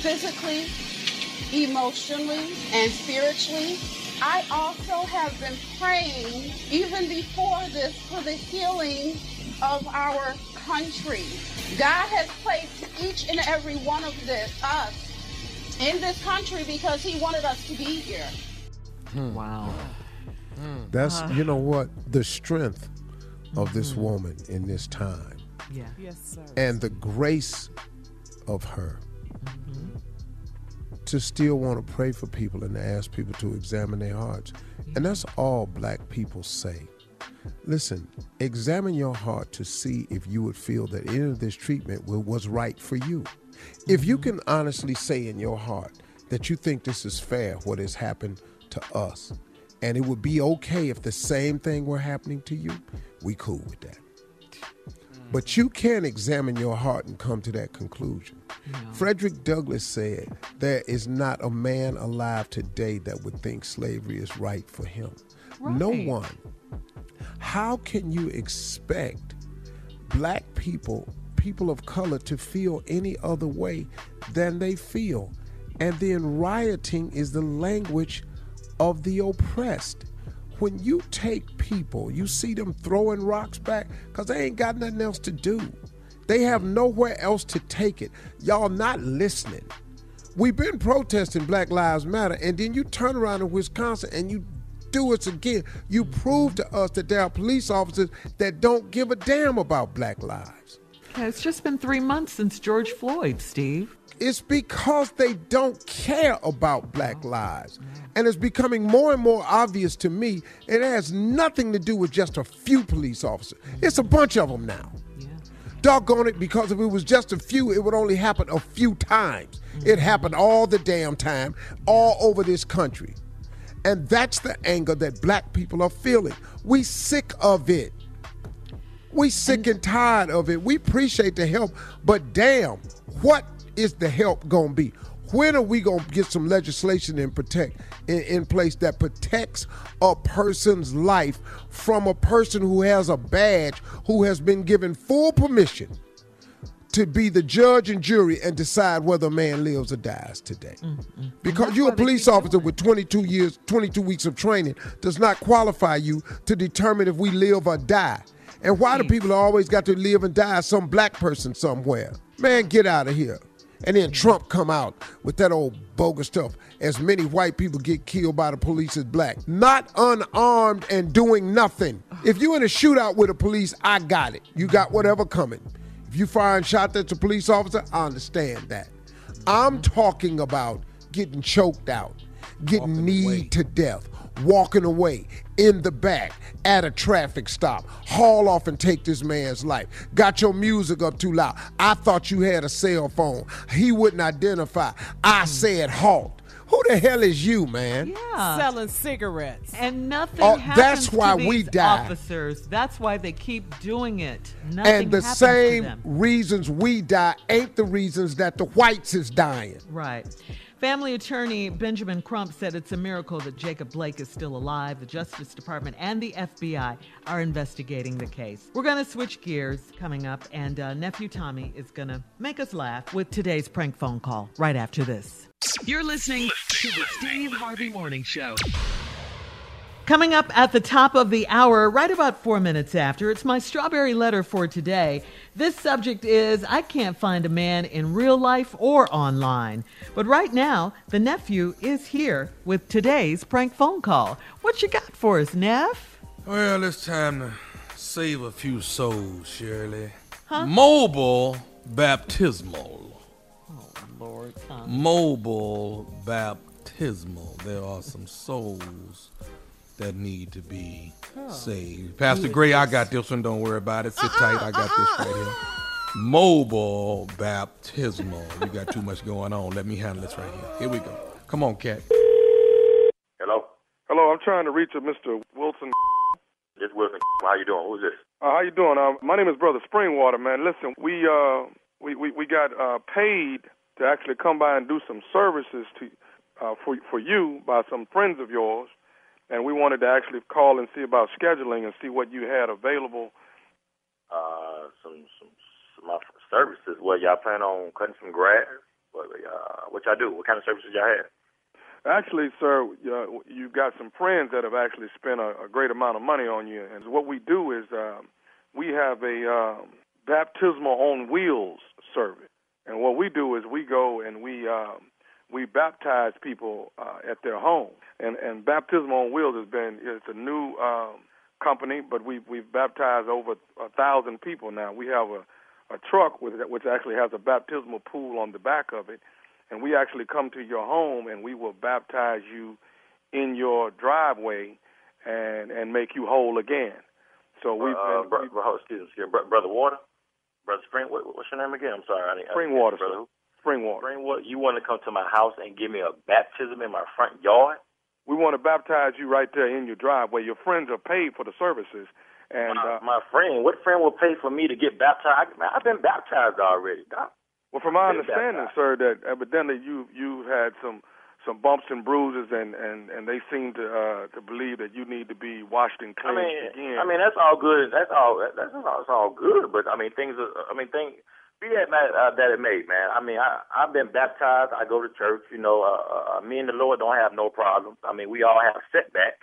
physically, emotionally, and spiritually, I also have been praying, even before this, for the healing of our country. God has placed each and every one of this, us, in this country because He wanted us to be here. Wow. That's, Uh. you know what? The strength of this woman in this time Yeah. Yes, sir. and the grace of her to still want to pray for people and to ask people to examine their hearts. And that's all black people say. Listen, examine your heart to see if you would feel that any of this treatment was right for you. If you can honestly say in your heart that you think this is fair, what has happened to us, and it would be okay if the same thing were happening to you, we cool with that. But you can examine your heart and come to that conclusion. Frederick Douglass said, There is not a man alive today that would think slavery is right for him. No one. How can you expect black people, people of color, to feel any other way than they feel? And then rioting is the language of the oppressed. When you take people, you see them throwing rocks back because they ain't got nothing else to do. They have nowhere else to take it. Y'all not listening. We've been protesting Black Lives Matter, and then you turn around in Wisconsin and you do it again. You prove to us that there are police officers that don't give a damn about black lives. Yeah, it's just been three months since George Floyd, Steve. It's because they don't care about black lives. And it's becoming more and more obvious to me it has nothing to do with just a few police officers. It's a bunch of them now. Doggone it, because if it was just a few, it would only happen a few times. It happened all the damn time, all over this country. And that's the anger that black people are feeling. We sick of it. We sick and tired of it. We appreciate the help, but damn, what is the help gonna be? When are we gonna get some legislation in protect in, in place that protects a person's life from a person who has a badge who has been given full permission to be the judge and jury and decide whether a man lives or dies today? Because you're a police officer with 22 years, 22 weeks of training does not qualify you to determine if we live or die. And why do hmm. people always got to live and die some black person somewhere? Man, get out of here. And then Trump come out with that old bogus stuff. As many white people get killed by the police as black. Not unarmed and doing nothing. If you in a shootout with the police, I got it. You got whatever coming. If you fire and shot at the police officer, I understand that. I'm talking about getting choked out, getting kneed to death, walking away in the back at a traffic stop. Haul off and take this man's life. Got your music up too loud. I thought you had a cell phone. He wouldn't identify. I hmm. said halt. Who the hell is you, man? Yeah. Selling cigarettes. And nothing Oh, happens that's why to we die. officers. That's why they keep doing it. Nothing and the happens same to them. reasons we die ain't the reasons that the whites is dying. Right. Family attorney Benjamin Crump said it's a miracle that Jacob Blake is still alive. The Justice Department and the FBI are investigating the case. We're going to switch gears coming up, and uh, nephew Tommy is going to make us laugh with today's prank phone call right after this. You're listening to the Steve Harvey Morning Show. Coming up at the top of the hour, right about four minutes after, it's my strawberry letter for today. This subject is I can't find a man in real life or online. But right now, the nephew is here with today's prank phone call. What you got for us, Neff? Well, it's time to save a few souls, Shirley. Huh? Mobile baptismal. Oh, Lord. Mobile baptismal. There are some souls that need to be Oh. saved. Pastor Gray, I got this one. Don't worry about it. Sit tight. I got this right here. Mobile baptismal. We got too much going on. Let me handle this right here. Here we go. Come on, cat. Hello? Hello, I'm trying to reach a Mr. Wilson. This Wilson. How you doing? Who's this? Uh, how you doing? Uh, my name is Brother Springwater, man. Listen, we uh we we, we got uh, paid to actually come by and do some services to uh, for for you by some friends of yours, and we wanted to actually call and see about scheduling and see what you had available. Uh, some some some uh, services. Well, y'all plan on cutting some grass? What uh, what y'all do? What kind of services y'all have? Actually, sir, uh, you've got some friends that have actually spent a, a great amount of money on you. And what we do is um, we have a um, baptismal on wheels service. And what we do is we go and we um, we baptize people uh, at their home. And and baptismal on wheels has been it's a new um, company, but we we've baptized over a thousand people now. We have a a truck with which actually has a baptismal pool on the back of it, and we actually come to your home and we will baptize you in your driveway and and make you whole again. So we've uh, been, bro, excuse me, brother Water, brother Spring. What, what's your name again? I'm sorry. I didn't, I didn't Springwater, catch it, brother. Springwater. Springwater. You want to come to my house and give me a baptism in my front yard? We want to baptize you right there in your driveway. Your friends are paid for the services, and my, uh, my friend, what friend will pay for me to get baptized? Man, I've been baptized already, Doc. well, from my understanding, sir, that evidently you you had some some bumps and bruises, and and and they seem to uh to believe that you need to be washed and I cleansed mean, again. I mean that's all good. That's all. That's, that's all. It's all good. But I mean, things. Are, I mean, things. Be that ma- uh, that it may, man. I mean, I I've been baptized. I go to church. You know, uh, uh, me and the Lord don't have no problems. I mean, we all have setbacks.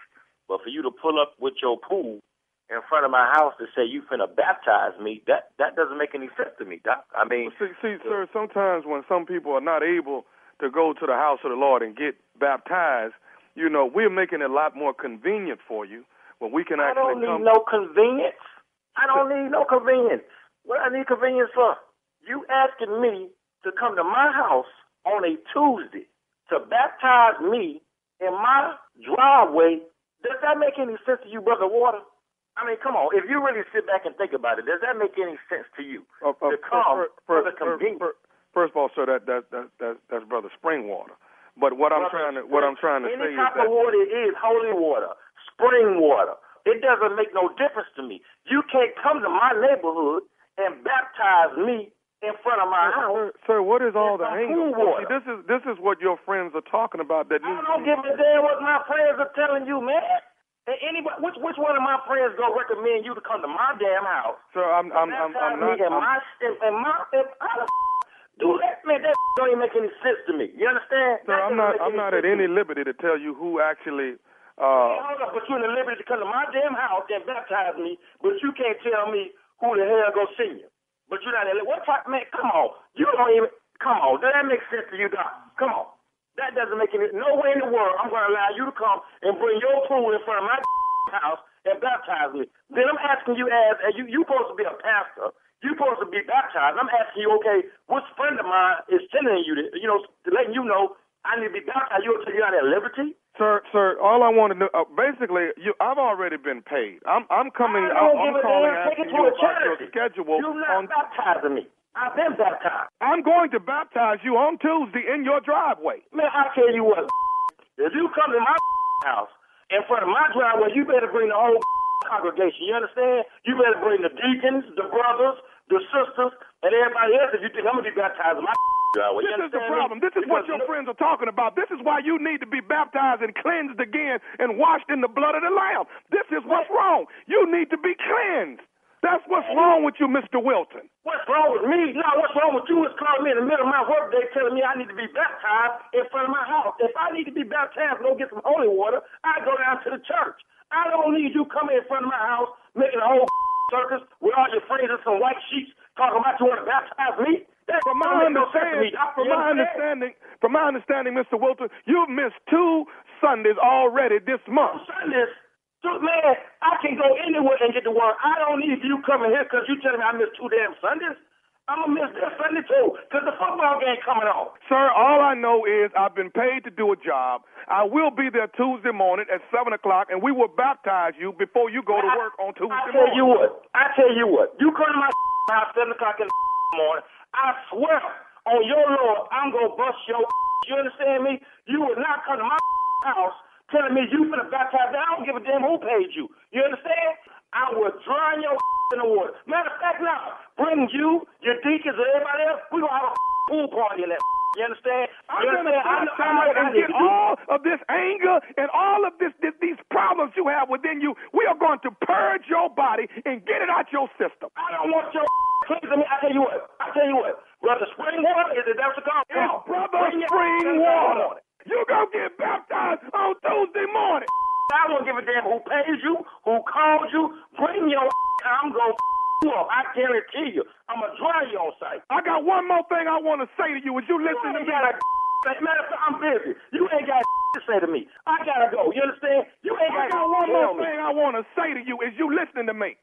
But for you to pull up with your pool in front of my house to say you finna baptize me, that that doesn't make any sense to me, Doc. I mean, see, see, sir, sometimes when some people are not able to go to the house of the Lord and get baptized, you know, we're making it a lot more convenient for you. When we can I don't need come. no convenience. I don't need no convenience. What I need convenience for? You asking me to come to my house on a Tuesday to baptize me in my driveway. Does that make any sense to you, Brother Water? I mean, come on. If you really sit back and think about it, does that make any sense to you? Uh, uh, to come first, for first, the convenience. first, first of all, sir, that that that, that that's Brother Springwater. But what I'm trying to what I'm trying to Any say is type that of water it is holy water, spring water. It doesn't make no difference to me. You can't come to my neighborhood and baptize me in front of my house. Sir, what is all the cool See, this is this is what your friends are talking about. That I don't give a damn what my friends are telling you, man. And anybody, which which one of my friends gonna recommend you to come to my damn house? Sir, I'm I'm I'm, I'm not. and I'm- my and, and my and the do that, man? That don't even make any sense to me. You understand? Sir, That I'm doesn't I'm not at any liberty to tell you who actually. Hey, Uh, hold up, but you're in the liberty to come to my damn house and baptize me, but you can't tell me who the hell gonna see you. But you're not in what type man, come on. You don't even come on. Does that make sense to you, Doc? Come on. That doesn't make any no way in the world I'm gonna allow you to come and bring your pool in front of my house and baptize me. Then I'm asking you as you you supposed to be a pastor. You supposed to be baptized. I'm asking you, okay, which friend of mine is telling you that you know, to letting you know I need to be baptized, you will tell you out at liberty? Sir, sir, all I want to know, uh, basically, you, I've already been paid. I'm, I'm coming, I don't I'm calling asking to you about your schedule. You're not on, baptizing me. I've been baptized. I'm going to baptize you on Tuesday in your driveway. Man, I tell you what, if you come to my house in front of my driveway, you better bring the whole congregation. You understand? You better bring the deacons, the brothers, the sisters, and everybody else if you think I'm going to be baptized my You This is the problem. This is what Because your friends are talking about. This is why you need to be baptized and cleansed again and washed in the blood of the Lamb. This is what's wrong. You need to be cleansed. That's what's wrong with you, Mr. Wilton. What's wrong with me? No, what's wrong with you is calling me in the middle of my workday telling me I need to be baptized in front of my house. If I need to be baptized and go get some holy water, I go down to the church. I don't need you coming in front of my house making a whole circus with all your friends and some white sheets talking about you want to baptize me. That From my make no sense to me. understanding, from my understanding, from my understanding, Mr. Wilton, you've missed two Sundays already this month. Sundays. So, man, I can go anywhere and get to work. I don't need you coming here because you telling me I missed two damn Sundays. I'm going to miss this Sunday too because the football game coming on. Sir, all I know is I've been paid to do a job. I will be there Tuesday morning at 7 o'clock, and we will baptize you before you go to work on Tuesday I tell morning. you what. I tell you what. You come to my house seven o'clock in the morning. I swear on your Lord, I'm gonna bust your. You understand me? You will not come to my house telling me you finna baptize. I don't give a damn who paid you. You understand? I will drown your in the water. Matter of fact, now bring you, your deacons, and everybody else. We gonna have a pool party in that. You understand? I'm you going to understand? I know, I know baptize what I and get all of this anger and all of this, this these problems you have within you. We are going to purge your body and get it out your system. I don't want your cleansing me. I tell you what. I tell you what. Brother Spring Water is it that's the call? Come It's. Brother Bring your Spring Water. You gonna get baptized on Tuesday morning. I don't give a damn who pays you, who called you. Bring your I'm gonna up. I guarantee you. I'm gonna dry you on site. I got one more thing I want to say to you. Is you listen to ain't me? got a Matter of fact, I'm busy. You ain't got to say to me. I gotta go. You understand? You ain't I got got one more me. thing I want to say to you. Is you listening to me?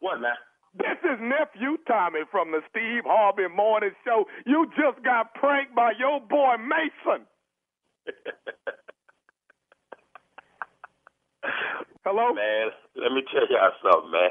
What, man? This is nephew Tommy from the Steve Harvey Morning Show. You just got pranked by your boy Mason. Hello? Man, let me tell y'all something, man.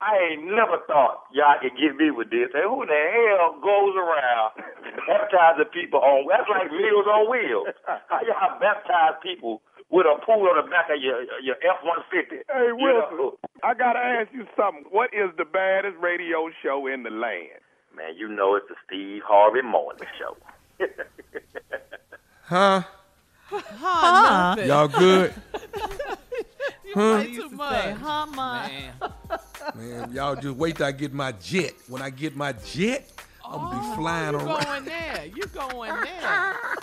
I ain't never thought y'all could get me with this. And who the hell goes around baptizing people on? That's like Meals on Wheels. How y'all baptize people with a pool on the back of your your F one fifty? Hey Wilson, I gotta ask you something. What is the baddest radio show in the land? Man, you know it's the Steve Harvey Morning Show. Huh? Huh? nothing. Y'all good? huh? Play too much. huh, man? Man, y'all just wait till I get my jet. When I get my jet, I'm gonna be flying Oh, You around. going there? You going there?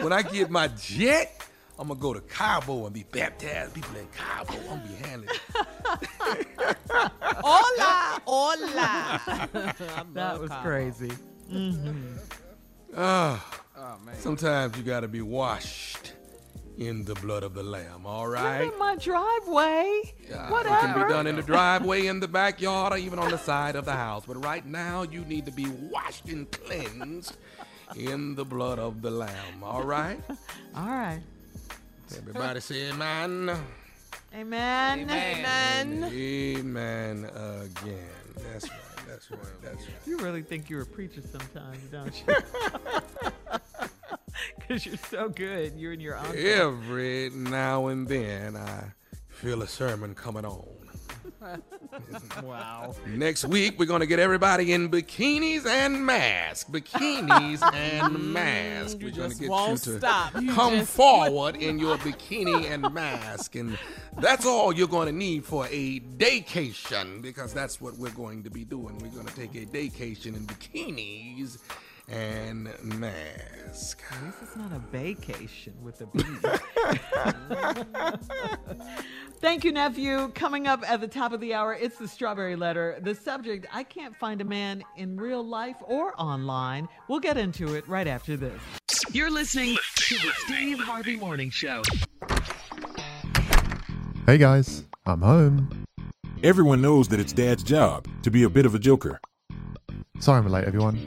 When I get my jet, I'm gonna go to Cabo and be baptized. People in Cabo, I'm gonna be handling. Hola, hola. that was crazy. Mm-hmm. Ah, Oh, man. sometimes you gotta be washed in the blood of the Lamb. All right. in my driveway. Yeah, Whatever. It can be done in the driveway, in the backyard, or even on the side of the house. But right now, you need to be washed and cleansed in the blood of the Lamb. All right? All right. Everybody say amen. Amen. Amen. Amen again. That's right. That's right. That's right. You really think you're a preacher sometimes, don't you? Because you're so good. You and your uncle. Every now and then, I feel a sermon coming on. wow. Next week, we're going to get everybody in bikinis and masks. Bikinis and masks. We're going to get you to stop. Come just- forward in your bikini and mask. And that's all you're going to need for a daycation because that's what we're going to be doing. We're going to take a daycation in bikinis and mask. At least it's not a vacation with the bees. Thank you, nephew. Coming up at the top of the hour, it's the strawberry letter. The subject I can't find a man in real life or online. We'll get into it right after this. You're listening to the Steve Harvey Morning Show. Hey guys, I'm home. Everyone knows that it's Dad's job to be a bit of a joker. Sorry I'm late, everyone.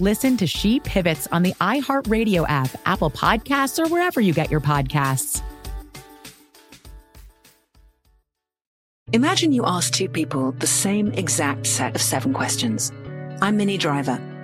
Listen to She Pivots on the iHeartRadio app, Apple Podcasts, or wherever you get your podcasts. Imagine you ask two people the same exact set of seven questions. I'm Minnie Driver,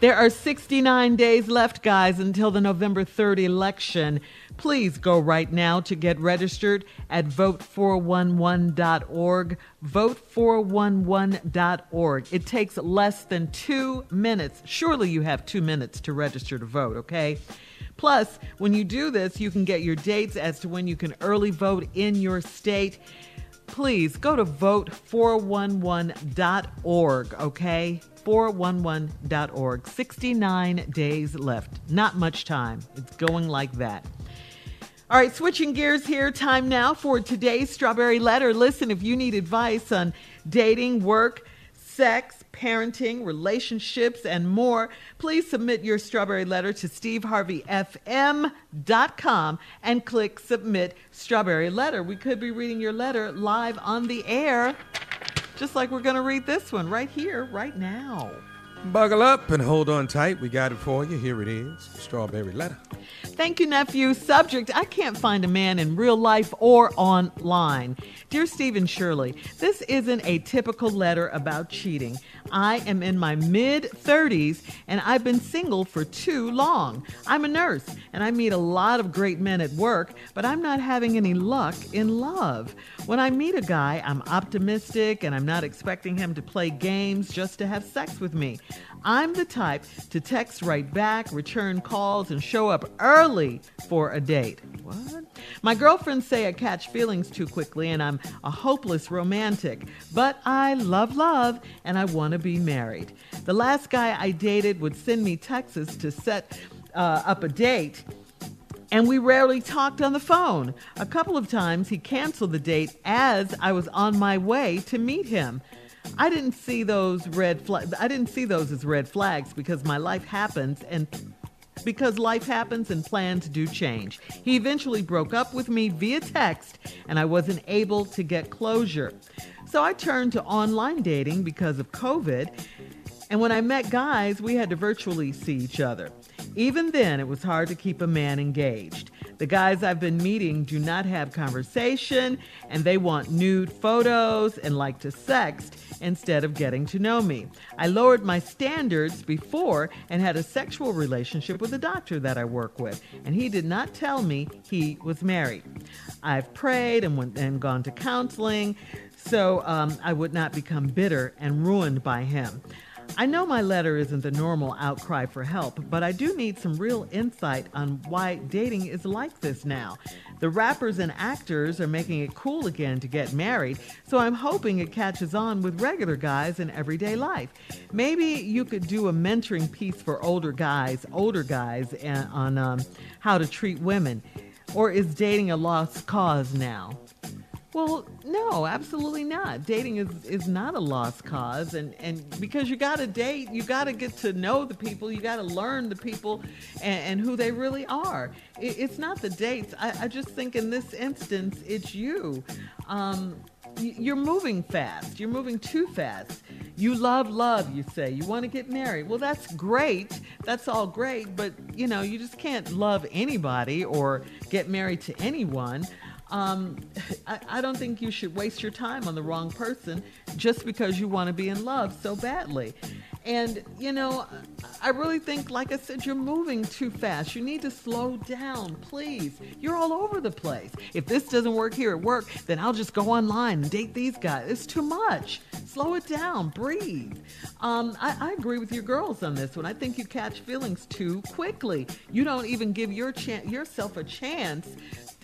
There are 69 days left, guys, until the November 3rd election. Please go right now to get registered at vote411.org. Vote411.org. It takes less than two minutes. Surely you have two minutes to register to vote, okay? Plus, when you do this, you can get your dates as to when you can early vote in your state. Please go to vote411.org, okay? 411.org. 69 days left. Not much time. It's going like that. All right, switching gears here. Time now for today's Strawberry Letter. Listen, if you need advice on dating, work, sex, parenting, relationships, and more, please submit your Strawberry Letter to steveharveyfm.com and click Submit Strawberry Letter. We could be reading your letter live on the air, just like we're going to read this one right here, right now. Buckle up and hold on tight. We got it for you. Here it is Strawberry Letter. Thank you, nephew. Subject I can't find a man in real life or online. Dear Stephen Shirley, this isn't a typical letter about cheating. I am in my mid 30s and I've been single for too long. I'm a nurse and I meet a lot of great men at work, but I'm not having any luck in love. When I meet a guy, I'm optimistic and I'm not expecting him to play games just to have sex with me. I'm the type to text right back, return calls, and show up early for a date. What? My girlfriends say I catch feelings too quickly and I'm a hopeless romantic, but I love love and I want to be married. The last guy I dated would send me texts to set uh, up a date and we rarely talked on the phone. A couple of times he canceled the date as I was on my way to meet him. I didn't see those red flags. I didn't see those as red flags because my life happens and because life happens and plans do change. He eventually broke up with me via text and I wasn't able to get closure. So I turned to online dating because of COVID. And when I met guys, we had to virtually see each other. Even then, it was hard to keep a man engaged. The guys I've been meeting do not have conversation and they want nude photos and like to sext instead of getting to know me. I lowered my standards before and had a sexual relationship with a doctor that I work with, and he did not tell me he was married. I've prayed and, went, and gone to counseling so um, I would not become bitter and ruined by him. I know my letter isn't the normal outcry for help, but I do need some real insight on why dating is like this now. The rappers and actors are making it cool again to get married, so I'm hoping it catches on with regular guys in everyday life. Maybe you could do a mentoring piece for older guys, older guys, on um, how to treat women. Or is dating a lost cause now? Well, no, absolutely not. Dating is, is not a lost cause. And, and because you got to date, you got to get to know the people, you got to learn the people and, and, who they really are. It, it's not the dates. I, I, just think in this instance, it's you. Um, you're moving fast. You're moving too fast. You love love, you say. You want to get married. Well, that's great. That's all great. But, you know, you just can't love anybody or get married to anyone. Um, I, I, don't think you should waste your time on the wrong person just because you want to be in love so badly. And, you know, I really think, like I said, you're moving too fast. You need to slow down, please. You're all over the place. If this doesn't work here at work, then I'll just go online and date these guys. It's too much. Slow it down, breathe. Um, I, I agree with your girls on this one. I think you catch feelings too quickly. You don't even give your chan- yourself a chance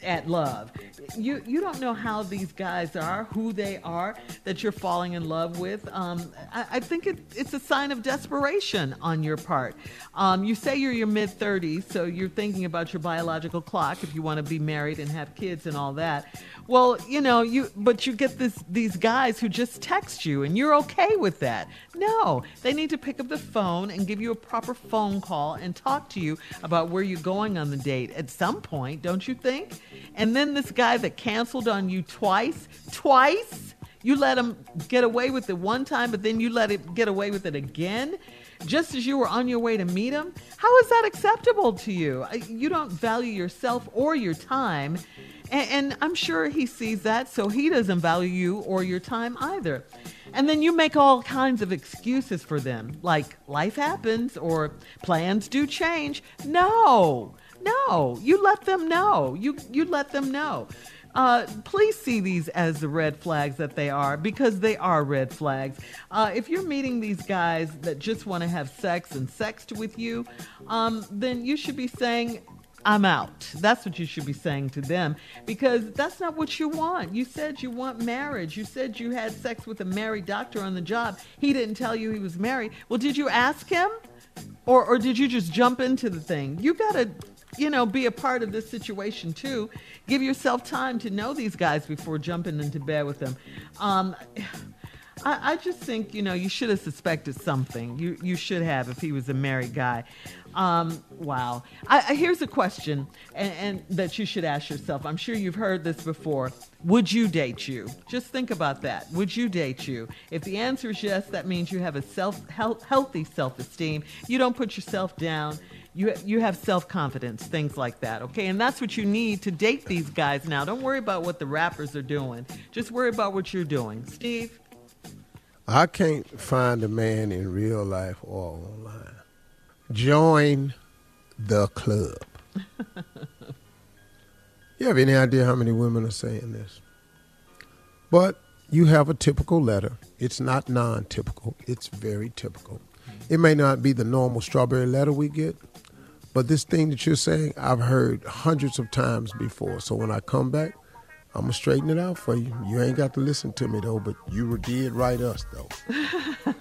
at love. You you don't know how these guys are, who they are that you're falling in love with. Um, I, I, think it, it's a sign of desperation on your part. Um, you say you're your mid 30s, so you're thinking about your biological clock if you want to be married and have kids and all that. Well, you know, you but you get this these guys who just text you and you're okay with that. No, they need to pick up the phone and give you a proper phone call and talk to you about where you're going on the date at some point, don't you think? And then this guy that canceled on you twice, twice, you let him get away with it one time, but then you let it get away with it again just as you were on your way to meet him? How is that acceptable to you? Uh, you don't value yourself or your time. And, and, I'm sure he sees that, so he doesn't value you or your time either. And then you make all kinds of excuses for them, like life happens or plans do change. No, no, you let them know. You you let them know. Uh, please see these as the red flags that they are because they are red flags. Uh, if you're meeting these guys that just want to have sex and sexed with you, um, then you should be saying, I'm out. That's what you should be saying to them because that's not what you want. You said you want marriage. You said you had sex with a married doctor on the job. He didn't tell you he was married. Well, did you ask him? Or, or did you just jump into the thing? You got to, you know, be a part of this situation too. Give yourself time to know these guys before jumping into bed with them. Um, I, I, just think you know you should have suspected something. You you should have if he was a married guy. Um, wow. I, I, here's a question and, and, that you should ask yourself. I'm sure you've heard this before. Would you date you? Just think about that. Would you date you? If the answer is yes, that means you have a self healthy self esteem. You don't put yourself down. You, you have self confidence, things like that, okay? And that's what you need to date these guys now. Don't worry about what the rappers are doing, just worry about what you're doing. Steve? I can't find a man in real life or online Join the club. you have any idea how many women are saying this? But you have a typical letter. It's not non typical, it's very typical. It may not be the normal strawberry letter we get, but this thing that you're saying, I've heard hundreds of times before. So when I come back, I'm gonna straighten it out for you. You ain't got to listen to me though, but you did write us though.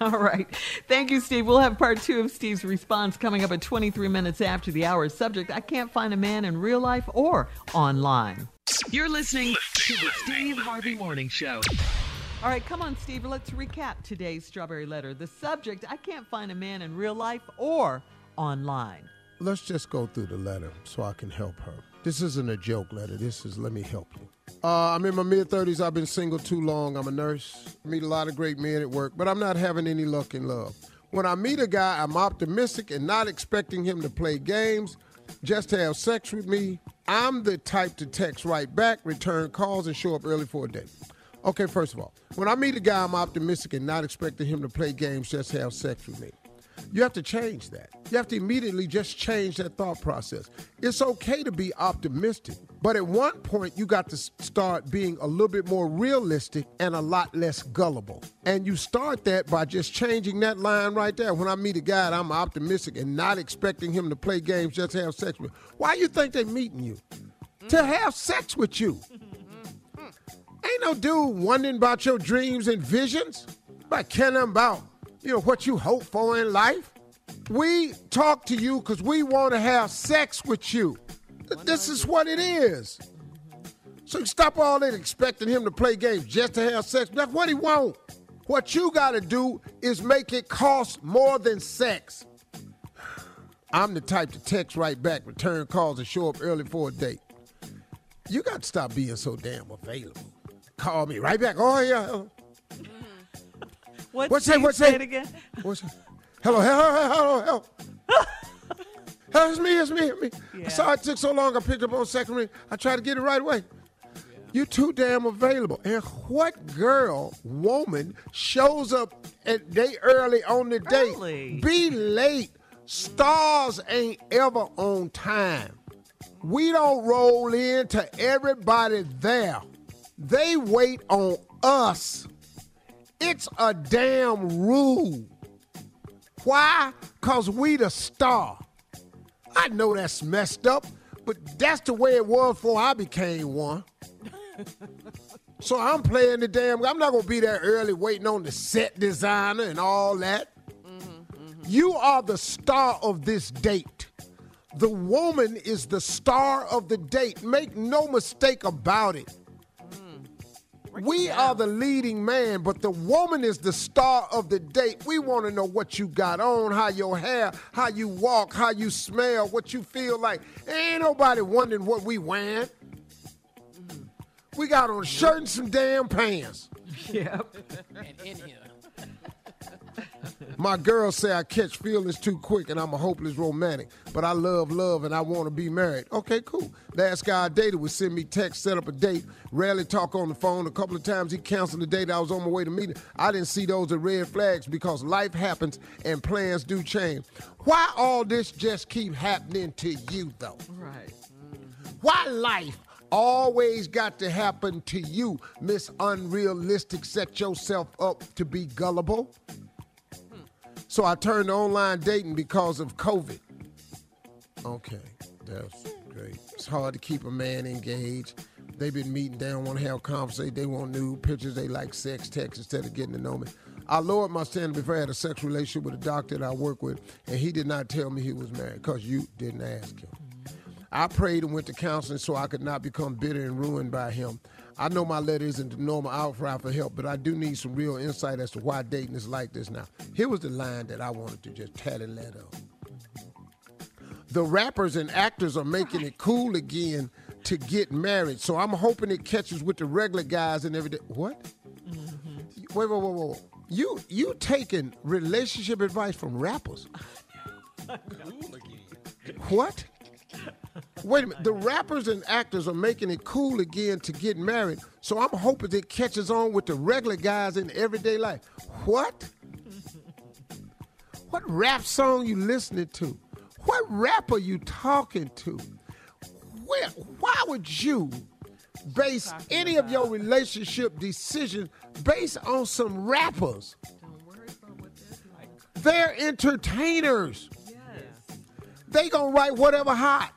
All right. Thank you, Steve. We'll have part two of Steve's response coming up at 23 minutes after the hour. Subject I can't find a man in real life or online. You're listening to the Steve Harvey Morning Show. All right, come on, Steve. Let's recap today's Strawberry Letter. The subject I can't find a man in real life or online. Let's just go through the letter so I can help her. This isn't a joke letter. This is let me help you. Uh, I'm in my mid 30s. I've been single too long. I'm a nurse. I meet a lot of great men at work, but I'm not having any luck in love. When I meet a guy, I'm optimistic and not expecting him to play games, just to have sex with me. I'm the type to text right back, return calls, and show up early for a date. Okay, first of all, when I meet a guy, I'm optimistic and not expecting him to play games, just have sex with me. You have to change that. You have to immediately just change that thought process. It's okay to be optimistic, but at one point, you got to start being a little bit more realistic and a lot less gullible. And you start that by just changing that line right there. When I meet a guy, I'm optimistic and not expecting him to play games just have sex with. Why you think they meeting you? To have sex with you. Ain't no dude wondering about your dreams and visions, but caring about you know, what you hope for in life. We talk to you because we want to have sex with you. This is what it is. So you stop all that expecting him to play games just to have sex. That's what he want. What you got to do is make it cost more than sex. I'm the type to text right back, return calls, and show up early for a date. You got to stop being so damn available. Call me right back. Oh, yeah. What's, what's that? What's that? again? What's that? Hello, hello, hello, hello. hello, it's me, it's me, it's me. Yeah. I saw it took so long. I picked up on second ring. I tried to get it right away. Yeah. You're too damn available. And what girl, woman, shows up at day early on the date? Be late. Stars ain't ever on time. We don't roll into everybody there. They wait on us. It's a damn rule. Why? Because we the star. I know that's messed up, but that's the way it was before I became one. so I'm playing the damn. I'm not gonna be there early waiting on the set designer and all that. You are the star of this date. The woman is the star of the date. Make no mistake about it. We are the leading man, but the woman is the star of the date. We want to know what you got on, how your hair, how you walk, how you smell, what you feel like. Ain't nobody wondering what we wearing. We got on a shirt and some damn pants. Yep. and in here. My girls say I catch feelings too quick and I'm a hopeless romantic, but I love love and I want to be married. Okay, cool. Last guy I dated would send me text, set up a date, rarely talk on the phone. A couple of times he canceled the date. I was on my way to meet him. I didn't see those as red flags because life happens and plans do change. Why all this just keep happening to you though? Right. Why life always got to happen to you, Miss Unrealistic? Set yourself up to be gullible. So I turned to online dating because of COVID. Okay, that's great. It's hard to keep a man engaged. They've been meeting, they don't want to have conversation. They want new pictures. They like sex text instead of getting to know me. I lowered my standard before I had a sexual relationship with a doctor that I work with, and he did not tell me he was married because you didn't ask him. I prayed and went to counseling so I could not become bitter and ruined by him. I know my letter isn't the normal outcry for help, but I do need some real insight as to why dating is like this now. Here was the line that I wanted to just tally let up. The rappers and actors are making it cool again to get married, so I'm hoping it catches with the regular guys and everything. What? Mm-hmm. Wait, wait, wait, wait, wait. You you taking relationship advice from rappers? What? Wait a minute. The rappers and actors are making it cool again to get married, so I'm hoping it catches on with the regular guys in everyday life. What? What rap song you listening to? What rapper you talking to? Where, why would you base any of your relationship decisions based on some rappers? They're entertainers. They gonna write whatever hot.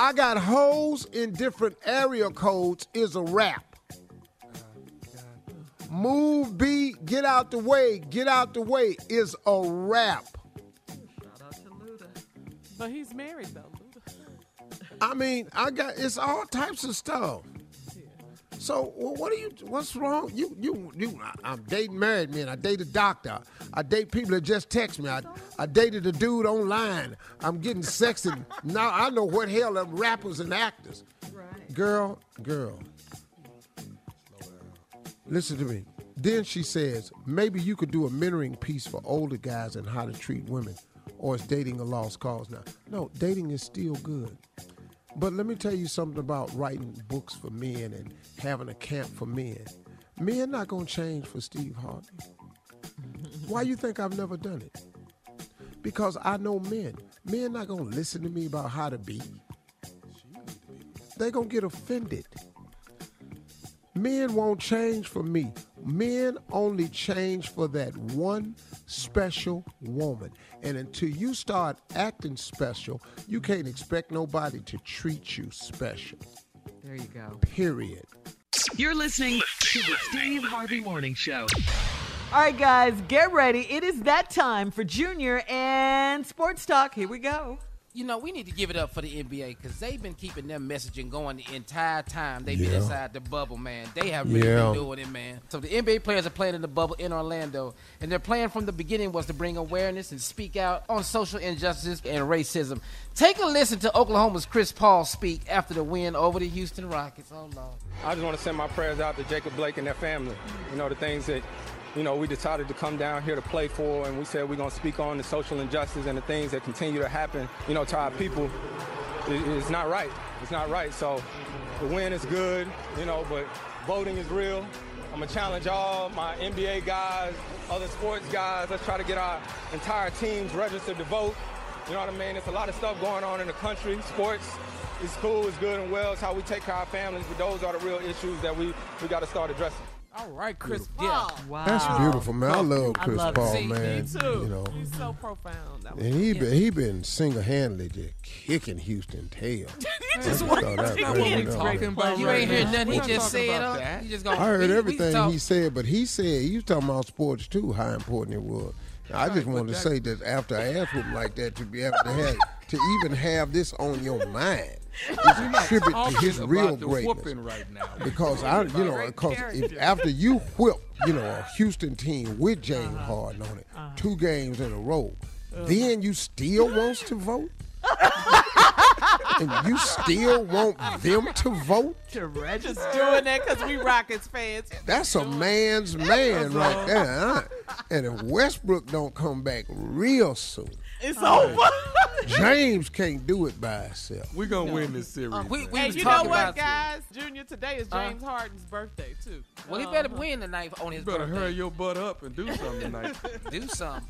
I got hoes in different area codes is a rap. Move B, get out the way, get out the way is a rap. But he's married though. Luda. I mean, I got it's all types of stuff. So well, what are you? What's wrong? You you you? I, I'm dating married men. I date a doctor. I date people that just text me. I, I dated a dude online. I'm getting sexy now. I know what hell them rappers and actors. Girl, girl. Listen to me. Then she says, maybe you could do a mentoring piece for older guys on how to treat women, or is dating a lost cause now? No, dating is still good. But let me tell you something about writing books for men and having a camp for men. Men not gonna change for Steve Harvey. Why you think I've never done it? Because I know men. Men not gonna listen to me about how to be. They gonna get offended. Men won't change for me. Men only change for that one special woman. And until you start acting special, you can't expect nobody to treat you special. There you go. Period. You're listening to the Steve Harvey Morning Show. All right, guys, get ready. It is that time for Junior and Sports Talk. Here we go. You know, we need to give it up for the NBA because they've been keeping their messaging going the entire time they've been inside the bubble, man. They have really Yeah. been doing it, man. So the NBA players are playing in the bubble in Orlando, and their plan from the beginning was to bring awareness and speak out on social injustice and racism. Take a listen to Oklahoma's Chris Paul speak after the win over the Houston Rockets. Oh, Lord. I just want to send my prayers out to Jacob Blake and their family. You know, the things that, you know, we decided to come down here to play for, and we said we're going to speak on the social injustice and the things that continue to happen, you know, to our people. it- it's not right. It's not right. So the win is good, you know, but voting is real. I'm gonna challenge all my NBA guys, other sports guys. Let's try to get our entire teams registered to vote. You know what I mean? It's a lot of stuff going on in the country. Sports is cool, it's good and well. It's how we take care of our families, but those are the real issues that we, we got to start addressing. All right, Chris Paul. Wow. That's beautiful, man. I love I Chris love it. Paul, See, man. Me too. You know, He's so profound. That and he been he been single handedly just kicking Houston tail. you just I want thought that to was, get you talking about You right ain't hear now. nothing We're he just said. about that. He just gonna, I heard we- we everything talk- he said, but he said he was talking about sports too, how important it was. I just wanted to say that after I asked him like that, to be able to have to even have this on your mind is a tribute to his real greatness. right now. Because I, you know, because if, after you whip, you know, a Houston team with James Uh-huh. Harden on it, two games in a row, then you still wants to vote, and you still want them to vote. To register. Just doing that because we Rockets fans. That's a man's man right there. huh? And if Westbrook don't come back real soon, It's over. James can't do it by himself. We're gonna win this series. we, we and you know what, about guys? Junior, today is Uh. James Harden's birthday too. Well, he better Uh-huh. win tonight on his You better birthday. hurry your butt up and do something tonight. Do something.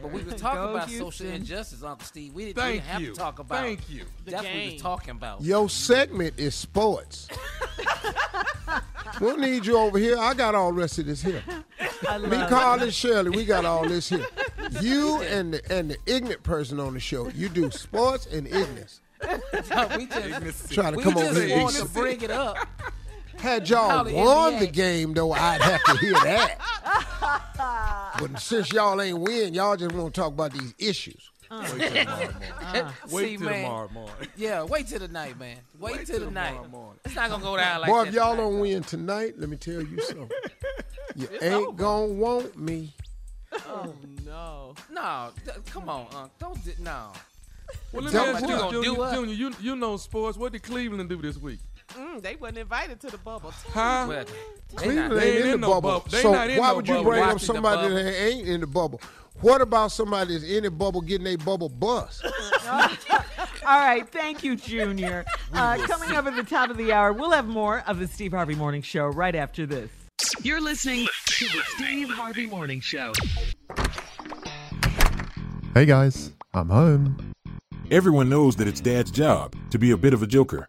But we were talking Go about social injustice, Uncle Steve. We didn't, we didn't have you. to talk about. Thank you. The That's what we game. was talking about. Your segment is sports. we'll need you over here. I got all the rest of this here. Me, Carl, and Shirley, we got all this here. You and the, and the ignorant person on the show, you do sports and ignorance. we just Trying to we come just over here. wanted to bring it up. Had y'all Call won NBA. the game, though, I'd have to hear that. but since y'all ain't win, y'all just want to talk about these issues. Wait till tomorrow morning. Uh-huh. Wait See, till man. tomorrow morning. Yeah, wait till the night, man. Wait, Wait till till the night. morning. It's not gonna go down like Boy, that. if y'all tonight. don't win tonight, let me tell you something. You ain't gonna want me. Oh no. No, th- come on, Unc. Don't di- no. Well, let Tell me me ask you, you Junior. Junior, you, you know sports. What did Cleveland do this week? Mm, they wasn't invited to the bubble. Huh? Well, they Cleveland not- ain't, ain't in, in the bubble. bubble. So not in why no would you bring up somebody that ain't in the bubble? What about somebody that's in the bubble getting a bubble bust? All right, thank you, Junior. Uh, coming up at the top of the hour, we'll have more of the Steve Harvey Morning Show right after this. You're listening to the Steve Harvey Morning Show. Hey guys, I'm home. Everyone knows that it's Dad's job to be a bit of a joker.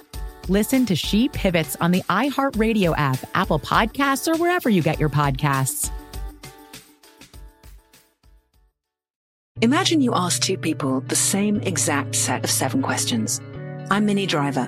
Listen to She Pivots on the iHeartRadio app, Apple Podcasts, or wherever you get your podcasts. Imagine you ask two people the same exact set of seven questions. I'm Minnie Driver,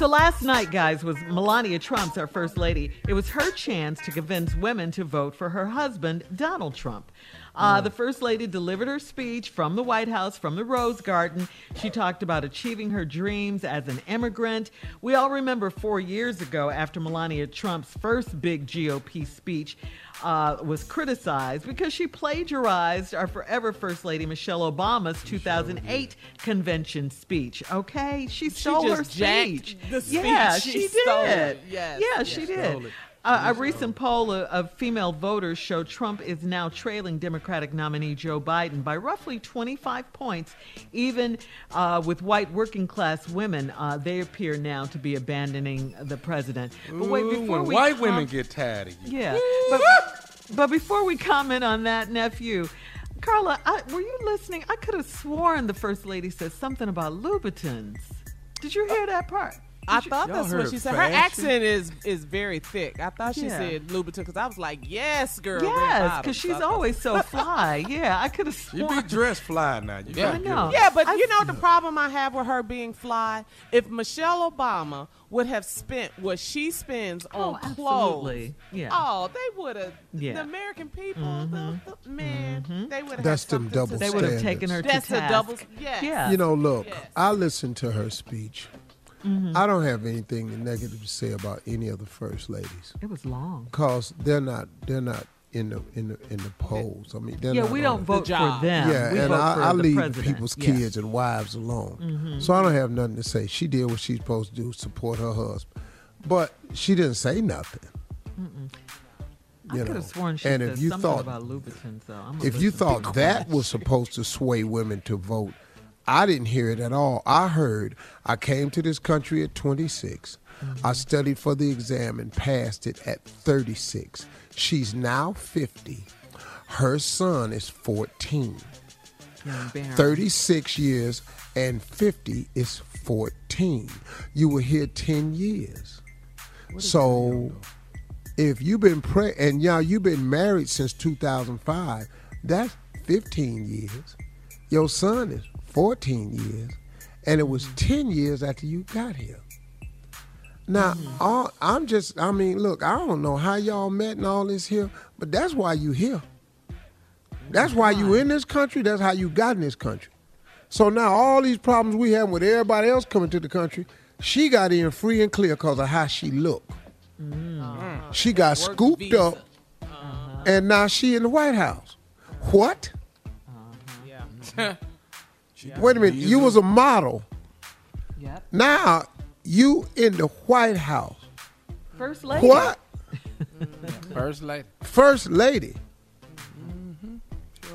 So last night, guys, was Melania Trump's our first lady. It was her chance to convince women to vote for her husband, Donald Trump. Uh, The first lady delivered her speech from the White House, from the Rose Garden. She talked about achieving her dreams as an immigrant. We all remember four years ago, after Melania Trump's first big GOP speech uh, was criticized because she plagiarized our forever First Lady Michelle Obama's 2008 convention speech. Okay, she stole her just jacked speech. the speech. Yeah, She she, stole did. it. Yes, yeah, yes, she stole did. Uh, a recent poll of, of female voters showed Trump is now trailing Democratic nominee Joe Biden by roughly 25 points. Even uh, with white working class women, uh, they appear now to be abandoning the president. But wait, Ooh, before when we white com- women get tired of you. yeah, but, but before we comment on that, nephew, Carla, I, were you listening? I could have sworn the first lady said something about Louboutins. Did you hear that part? I thought that's what she said. Her accent is is very thick. I thought she Yeah. said Louboutin because I was like, yes, girl. Yes, because she's I always so fly. Yeah, I could have You be dressed fly now. You I know. Yeah, but you know the problem I have with her being fly. If Michelle Obama would have spent what she spends oh, on clothes, Oh, absolutely. Yeah. oh, they would have. Yeah. The American people, the, mm-hmm. the- man, mm-hmm. they would have. That's had them double to They would have standards. taken her That's to the task. double. Yes. Yeah. You know, look, I listened to her speech. Mhm. I don't have anything negative to say about any of the first ladies It was long. because they're not they're not in the in the in the polls. I mean, they're Yeah, not we don't vote for them. Yeah, We and vote I, for I the leave president. people's Yeah. kids and wives alone. Mhm. So I don't have nothing to say. She did what she's supposed to do, support her husband, but she didn't say nothing. Mm-mm. I You could know, have sworn she and said if you something thought about Louboutins, though. I'm if you thought that was supposed to sway women to vote, I didn't hear it at all. I heard I came to this country at 26. I studied for the exam and passed it at 36. She's now 50. Her son is 14. 36 years and 50 is 14. You were here 10 years. So if you've been pre and y'all you've been married since 2005, that's 15 years. Your son is 14 years, and it was mm-hmm. 10 years after you got here. Now, mm-hmm. all, I'm just, I mean, look, I don't know how y'all met and all this here, but that's why you here. That's why you in this country. That's how you got in this country. So now all these problems we have with everybody else coming to the country, she got in free and clear because of how she looked. Mm. Uh-huh. She got scooped up, uh-huh. and now she in the White House. What? Uh-huh. Mm-hmm. Wait a minute. You was a model. Yep. Now you in the White House. First lady. What? First lady. First lady. Mm-hmm.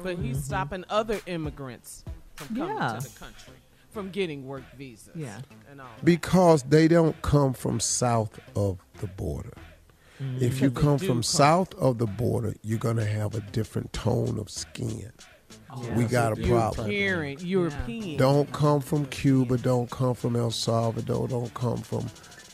But he's stopping other immigrants from coming Yeah. to the country, from getting work visas. Yeah. And all. Because they don't come from south of the border. Mm-hmm. If you Because they come do from come- south of the border, you're going to have a different tone of skin. We got a problem. European, European. Don't come from Cuba. Don't come from El Salvador. Don't come from,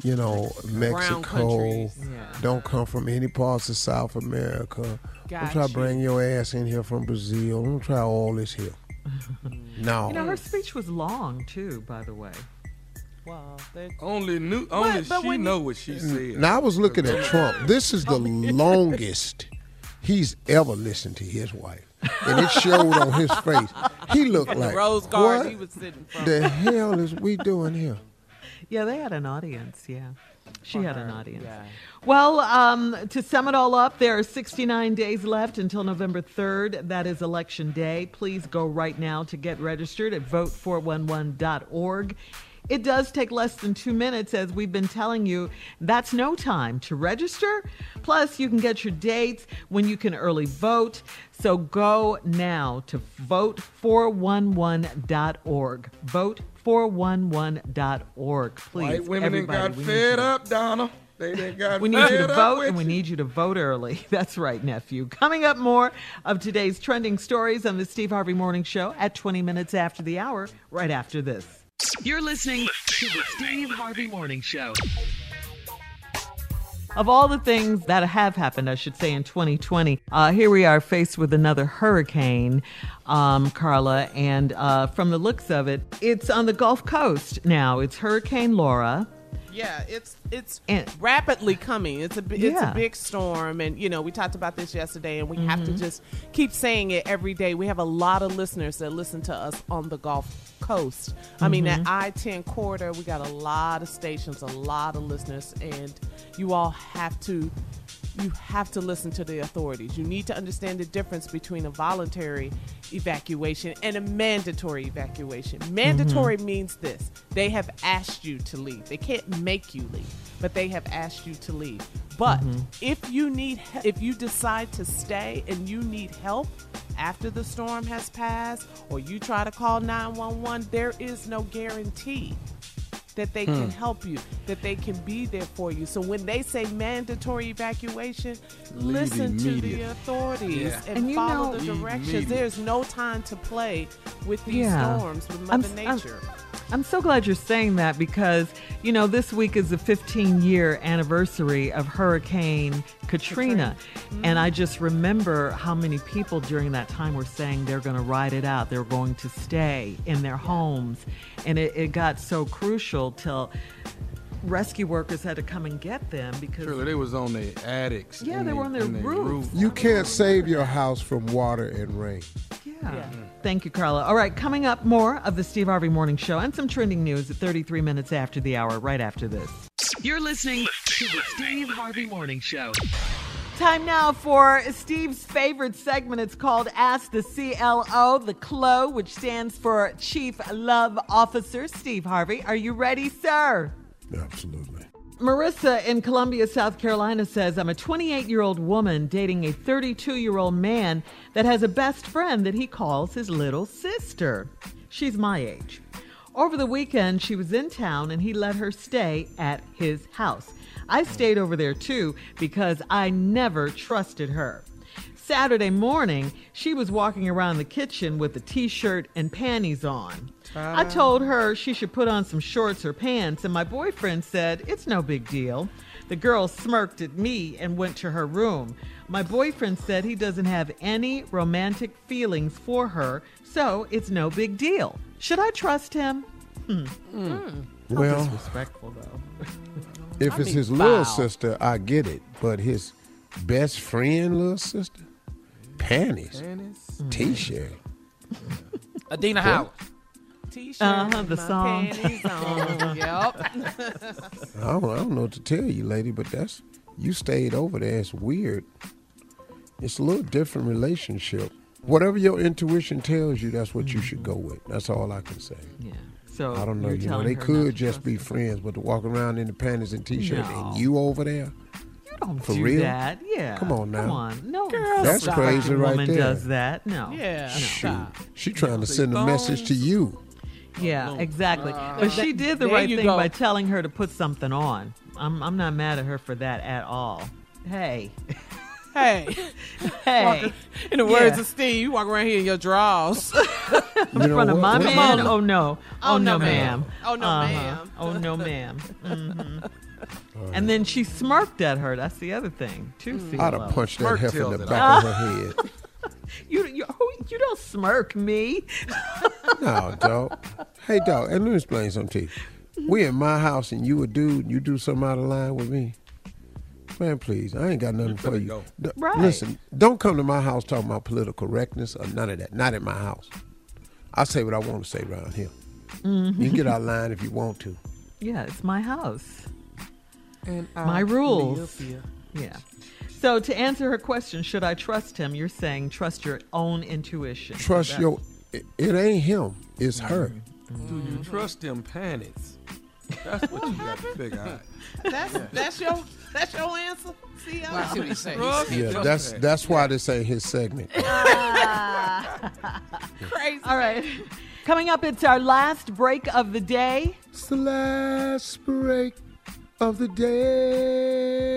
you know, Mexico. countries. Don't come from any parts of South America. Don't try to bring your ass in here from Brazil. Don't try all this here. no. You know, her speech was long too, by the way. Well, Only knew, only but she know you- what she said. Now I was looking at Trump. This is the longest he's ever listened to his wife, and it showed on his face. He looked From the like Rose Garden what he was sitting from. the hell is we doing here? Yeah, they had an audience. Yeah. She For had an audience. yeah. Well, um, to sum it all up, there are 69 days left until November 3rd. That is Election Day. Please go right now to get registered at vote411.org. It does take less than two minutes, as we've been telling you. That's no time to register. Plus, you can get your dates when you can early vote. So go now to vote411.org. Vote411.org. Please. White women done everybody, got we need fed you to- up, Donna. They done got we need you to vote, and we need you to vote early. That's right, nephew. Coming up, more of today's trending stories on the Steve Harvey Morning Show at 20 minutes after the hour, right after this. You're listening to the Steve Harvey Morning Show. Of all the things that have happened, I should say, in 2020, uh, here we are faced with another hurricane, um, Carla. And uh, from the looks of it, it's on the Gulf Coast now. It's Hurricane Laura. Yeah, it's it's And- rapidly coming. It's a it's Yeah. a big storm, and you know we talked about this yesterday, and we have to Mhm. just keep saying it every day. We have a lot of listeners that listen to us on the Gulf Coast. I mean, that Mhm. I ten corridor, we got a lot of stations, a lot of listeners, and you all have to you have to listen to the authorities. You need to understand the difference between a voluntary evacuation and a mandatory evacuation. Mandatory mm-hmm. means this they have asked you to leave. They can't make you leave, but they have asked you to leave. But mm-hmm. if you need if you decide to stay and you need help after the storm has passed or you try to call 911, there is no guarantee that they can Hmm. help you, that they can be there for you. So when they say mandatory evacuation, Leave listen to the authorities Yeah. and, And you follow know- the directions. Immediate. There's no time to play with these Yeah. storms with Mother s- I'm- Nature. I'm so glad you're saying that because, you know, this week is the 15 year anniversary of Hurricane Katrina. Mm-hmm. And I just remember how many people during that time were saying they're going to ride it out, they're going to stay in their homes. And it, it got so crucial till rescue workers had to come and get them because. Surely they was on their attics. Yeah, in they were on their in roof. You can't save your house from water and rain. Yeah. Mm-hmm. Thank you, Carla. All right, coming up, more of the Steve Harvey Morning Show and some trending news at 33 minutes after the hour, right after this. You're listening to the Steve Harvey Morning Show. Time now for Steve's favorite segment. It's called Ask the CLO, the CLO, which stands for Chief Love Officer. Steve Harvey, are you ready, sir? Absolutely. Marissa in Columbia, South Carolina says, I'm a 28 year old woman dating a 32 year old man that has a best friend that he calls his little sister. She's my age. Over the weekend, she was in town and he let her stay at his house. I stayed over there too because I never trusted her. Saturday morning, she was walking around the kitchen with a t shirt and panties on. I told her she should put on some shorts or pants, and my boyfriend said, It's no big deal. The girl smirked at me and went to her room. My boyfriend said he doesn't have any romantic feelings for her, so it's no big deal. Should I trust him? Hmm. How Well- disrespectful, though. If I it's mean, his little sister, I get it. But his best friend, little sister, panties, Panties? t-shirt. Adina Howard. T-shirt, Uh-huh, the song. yep. I don't, I don't know what to tell you, lady, but that's you stayed over there. It's weird. It's a little different relationship. Whatever your intuition tells you, that's what you should go with. That's all I can say. Yeah. So I don't know. you're know, they could just be friends, but to walk around in the panties and t-shirt No. and you over there, You don't for do real? that. Yeah. Come on now. Come on. No. Girl, That's self-respecting crazy right woman there. does that. No. Yeah. Shoot. She trying to send a message to you. Yeah, exactly. Uh, but she did the right thing go. by telling her to put something on. I'm I'm not mad at her for that at all. Hey. Hey. Hey. Walking- in the words Yeah. of Steve, you walk around here in your drawers. in front of my man? Oh no. Oh, Oh, no, no, ma'am. ma'am. Oh, no, Uh-huh. ma'am. Oh no, ma'am. Mhm. And then she smirked at her. That's the other thing, too. Mm. I'd have punched that Smirk heifer in the back of her head. You you you don't smirk me. No, dog. Hey, dog. And let me explain something to you. We in my house and you a dude, and you do something out of line with me. Man, please, I ain't got nothing for you. go. D- Right. Listen, don't come to my house talking about political correctness or none of that. Not in my house. I say what I want to say around here. Mm-hmm. You can get out of line if you want to. Yeah, it's my house. And My rules. Yeah. So to answer her question, should I trust him? You're saying trust your own intuition. Trust your. It, it ain't him. It's mm-hmm. her. Mm-hmm. Do you trust them panties? That's what you got to figure out. That's that's your that's your answer. See, Well, I see what he's saying. Yeah, that's that's why this ain't his segment. Ah. crazy. All right. Coming up, it's our last break of the day. It's the last break of the day.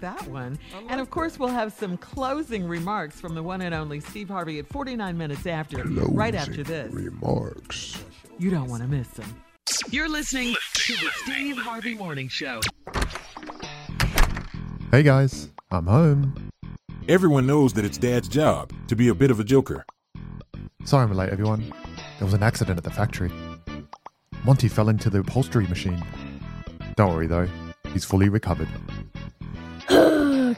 I like that one. and of course, we'll have some closing remarks from the one and only Steve Harvey at 49 minutes after, right after this. Remarks. You don't want to miss them. You're listening to the Steve Harvey Morning Show. Hey guys, I'm home. Everyone knows that it's Dad's job to be a bit of a joker. Sorry I'm late, everyone. There was an accident at the factory. Monty fell into the upholstery machine. Don't worry though, he's fully recovered.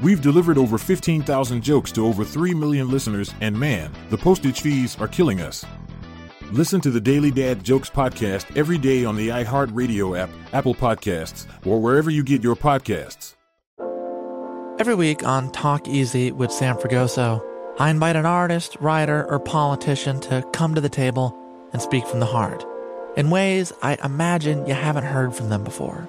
We've delivered over 15,000 jokes to over 3 million listeners, and man, the postage fees are killing us. Listen to the Daily Dad Jokes podcast every day on the iHeartRadio app, Apple Podcasts, or wherever you get your podcasts. Every week on Talk Easy with Sam Fragoso, I invite an artist, writer, or politician to come to the table and speak from the heart in ways I imagine you haven't heard from them before.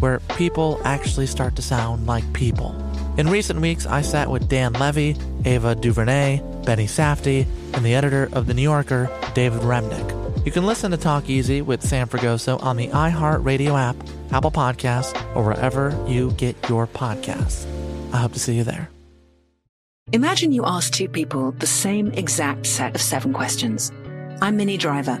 where people actually start to sound like people. In recent weeks, I sat with Dan Levy, Ava DuVernay, Benny Safdie, and the editor of The New Yorker, David Remnick. You can listen to Talk Easy with Sam Fragoso on the iHeartRadio app, Apple Podcasts, or wherever you get your podcasts. I hope to see you there. Imagine you ask two people the same exact set of seven questions. I'm Minnie Driver,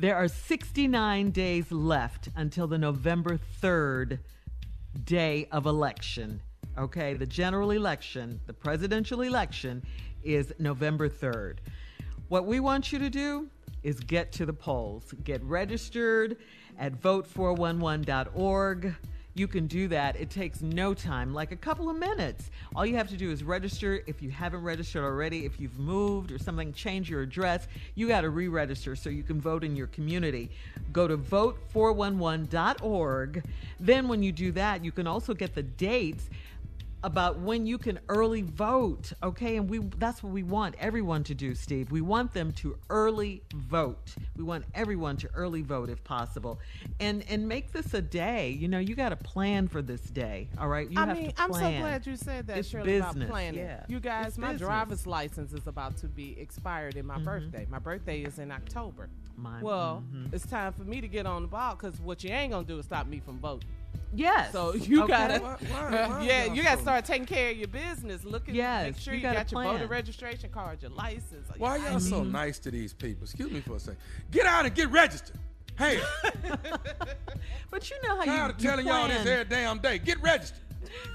There are 69 days left until the November 3rd day of election. Okay, the general election, the presidential election is November 3rd. What we want you to do is get to the polls, get registered at vote411.org. You can do that. It takes no time, like a couple of minutes. All you have to do is register. If you haven't registered already, if you've moved or something, change your address, you got to re register so you can vote in your community. Go to vote411.org. Then, when you do that, you can also get the dates about when you can early vote okay and we that's what we want everyone to do steve we want them to early vote we want everyone to early vote if possible and and make this a day you know you got to plan for this day all right you I have mean, to I'm so glad you said that, it's Shirley, business about planning. yeah You guys, It's my business. driver's license is about to be expired in my Mhm. birthday. My birthday is in October. Mine- well, mhm. it's time for me to get on the ball because what you ain't gonna do is stop me from voting. Yes. So you Okay. gotta, Why- why- why yeah, y'all gotta start taking care of your business. Look at, Yes, make sure you you, gotta got your voter registration card, your license. Why your y'all so nice to these people? Excuse me for a second. Get out and get registered. Hey, but you know how tired you, of you telling y'all this plan. every damn day. Get registered.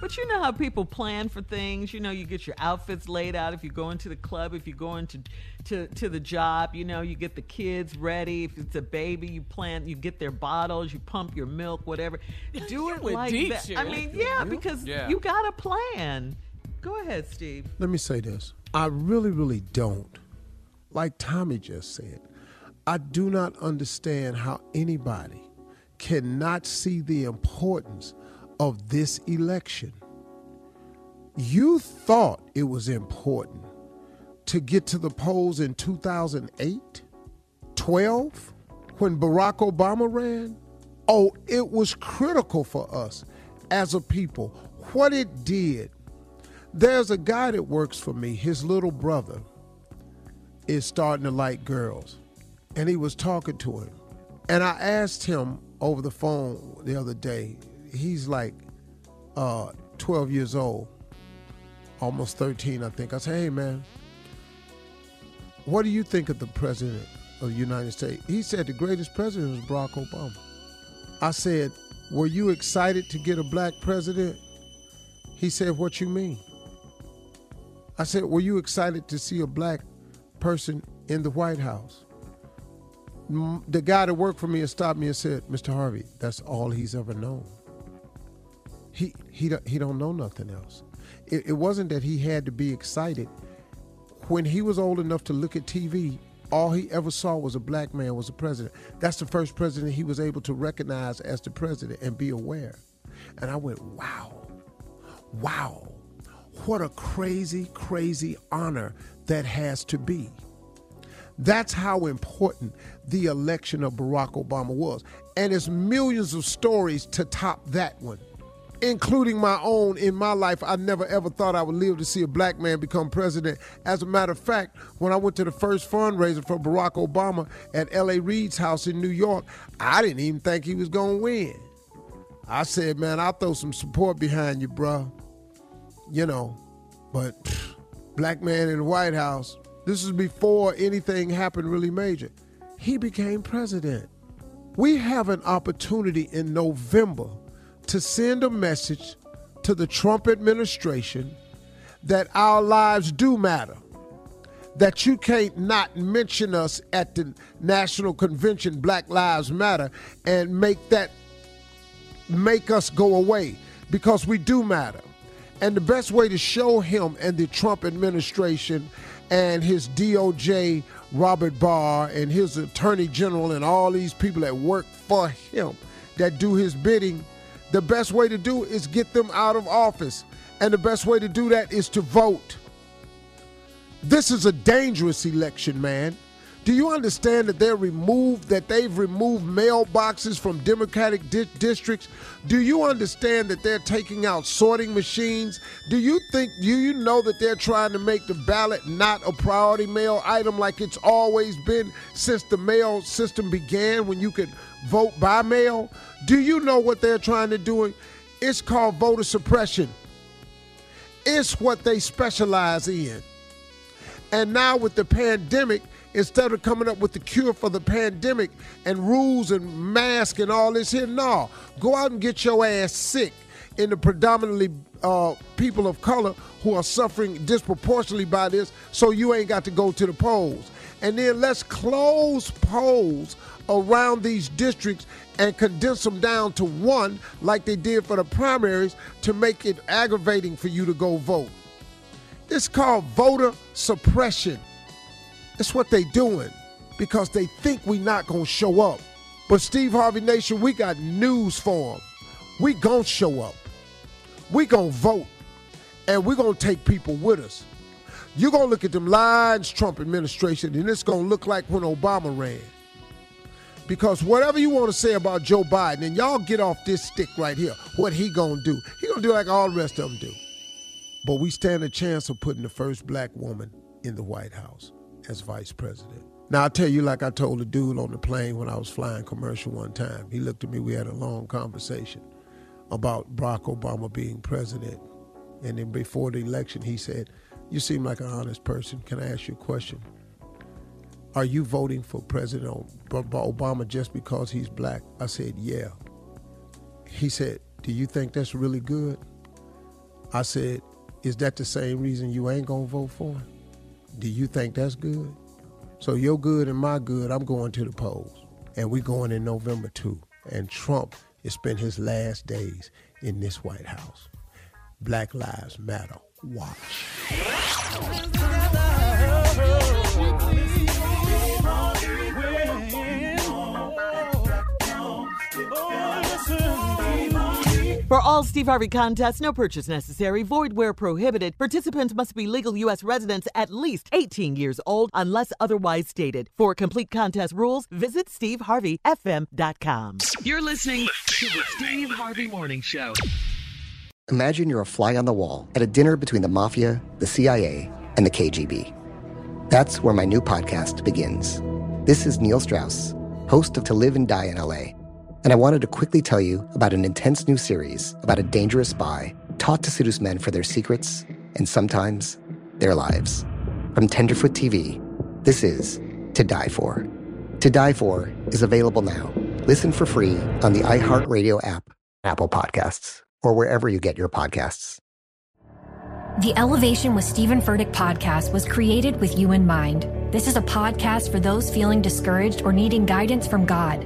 But you know how people plan for things. You know, you get your outfits laid out. If you go into the club, if you go into to to the job, you know, you get the kids ready. If it's a baby, you plan. You get their bottles. You pump your milk, whatever. Do it went like deep, that. I mean, yeah, because Yeah. you got a plan. Go ahead, Steve. Let me say this. I really, really don't. Like Tommy just said, I do not understand how anybody cannot see the importance of this election. You thought it was important to get to the polls in 2008, 12, when Barack Obama ran? Oh, it was critical for us as a people. What it did there's a guy that works for me. His little brother is starting to like girls. And he was talking to him. And I asked him over the phone the other day, he's like uh, 12 years old, almost 13, I think. I said, hey, man, what do you think of the president of the United States? He said the greatest president was Barack Obama. I said, were you excited to get a black president? He said, what you mean? I said, Were you excited to see a black person in the White House? The guy that worked for me had stopped me and said, Mr. Harvey, that's all he's ever known. He he don't, he don't know nothing else. It, it wasn't that he had to be excited. When he was old enough to look at TV, all he ever saw was a black man was a president. That's the first president he was able to recognize as the president and be aware. And I went, wow, wow, what a crazy, crazy honor that has to be. That's how important the election of Barack Obama was. And it's millions of stories to top that one, including my own. In my life, I never ever thought I would live to see a black man become president. As a matter of fact, when I went to the first fundraiser for Barack Obama at L.A. Reid's house in New York, I didn't even think he was going to win. I said, man, I'll throw some support behind you, bruh. You know, but pff, black man in the White House, this is before anything happened really major. He became president. We have an opportunity in November to send a message to the Trump administration that our lives do matter. That you can't not mention us at the National Convention, Black Lives Matter, and make that make us go away because we do matter. And the best way to show him and the Trump administration and his DOJ, Robert Barr, and his attorney general, and all these people that work for him that do his bidding, the best way to do is get them out of office. And the best way to do that is to vote. This is a dangerous election, man. Do you understand that they're removed, that they've removed mailboxes from Democratic di- districts? Do you understand that they're taking out sorting machines? Do you think, do you know that they're trying to make the ballot not a priority mail item like it's always been since the mail system began when you could vote by mail? Do you know what they're trying to do? It's called voter suppression. It's what they specialize in. And now with the pandemic, instead of coming up with the cure for the pandemic and rules and masks and all this here, no, go out and get your ass sick in the predominantly uh, people of color who are suffering disproportionately by this, so you ain't got to go to the polls. And then let's close polls around these districts and condense them down to one, like they did for the primaries, to make it aggravating for you to go vote. It's called voter suppression. It's what they're doing because they think we're not gonna show up. But Steve Harvey Nation, we got news for them. We gonna show up. We gonna vote, and we gonna take people with us. you gonna look at them lines, Trump administration, and it's gonna look like when Obama ran. Because whatever you want to say about Joe Biden, and y'all get off this stick right here, what he gonna do? He gonna do like all the rest of them do. But we stand a chance of putting the first black woman in the White House as vice president. Now, I'll tell you, like I told a dude on the plane when I was flying commercial one time, he looked at me, we had a long conversation about Barack Obama being president. And then before the election, he said, You seem like an honest person. Can I ask you a question? Are you voting for President Obama just because he's black? I said, Yeah. He said, Do you think that's really good? I said, Is that the same reason you ain't gonna vote for him? Do you think that's good? So your good and my good, I'm going to the polls. And we going in November too. And Trump has spent his last days in this White House. Black Lives Matter. Watch. For all Steve Harvey contests, no purchase necessary, void where prohibited. Participants must be legal U.S. residents at least 18 years old unless otherwise stated. For complete contest rules, visit SteveHarveyFM.com. You're listening to the Steve Harvey Morning Show. Imagine you're a fly on the wall at a dinner between the mafia, the CIA, and the KGB. That's where my new podcast begins. This is Neil Strauss, host of To Live and Die in LA and I wanted to quickly tell you about an intense new series about a dangerous spy taught to seduce men for their secrets and sometimes their lives. From Tenderfoot TV, this is To Die For. To Die For is available now. Listen for free on the iHeartRadio app, Apple Podcasts, or wherever you get your podcasts. The Elevation with Stephen Furtick podcast was created with you in mind. This is a podcast for those feeling discouraged or needing guidance from God.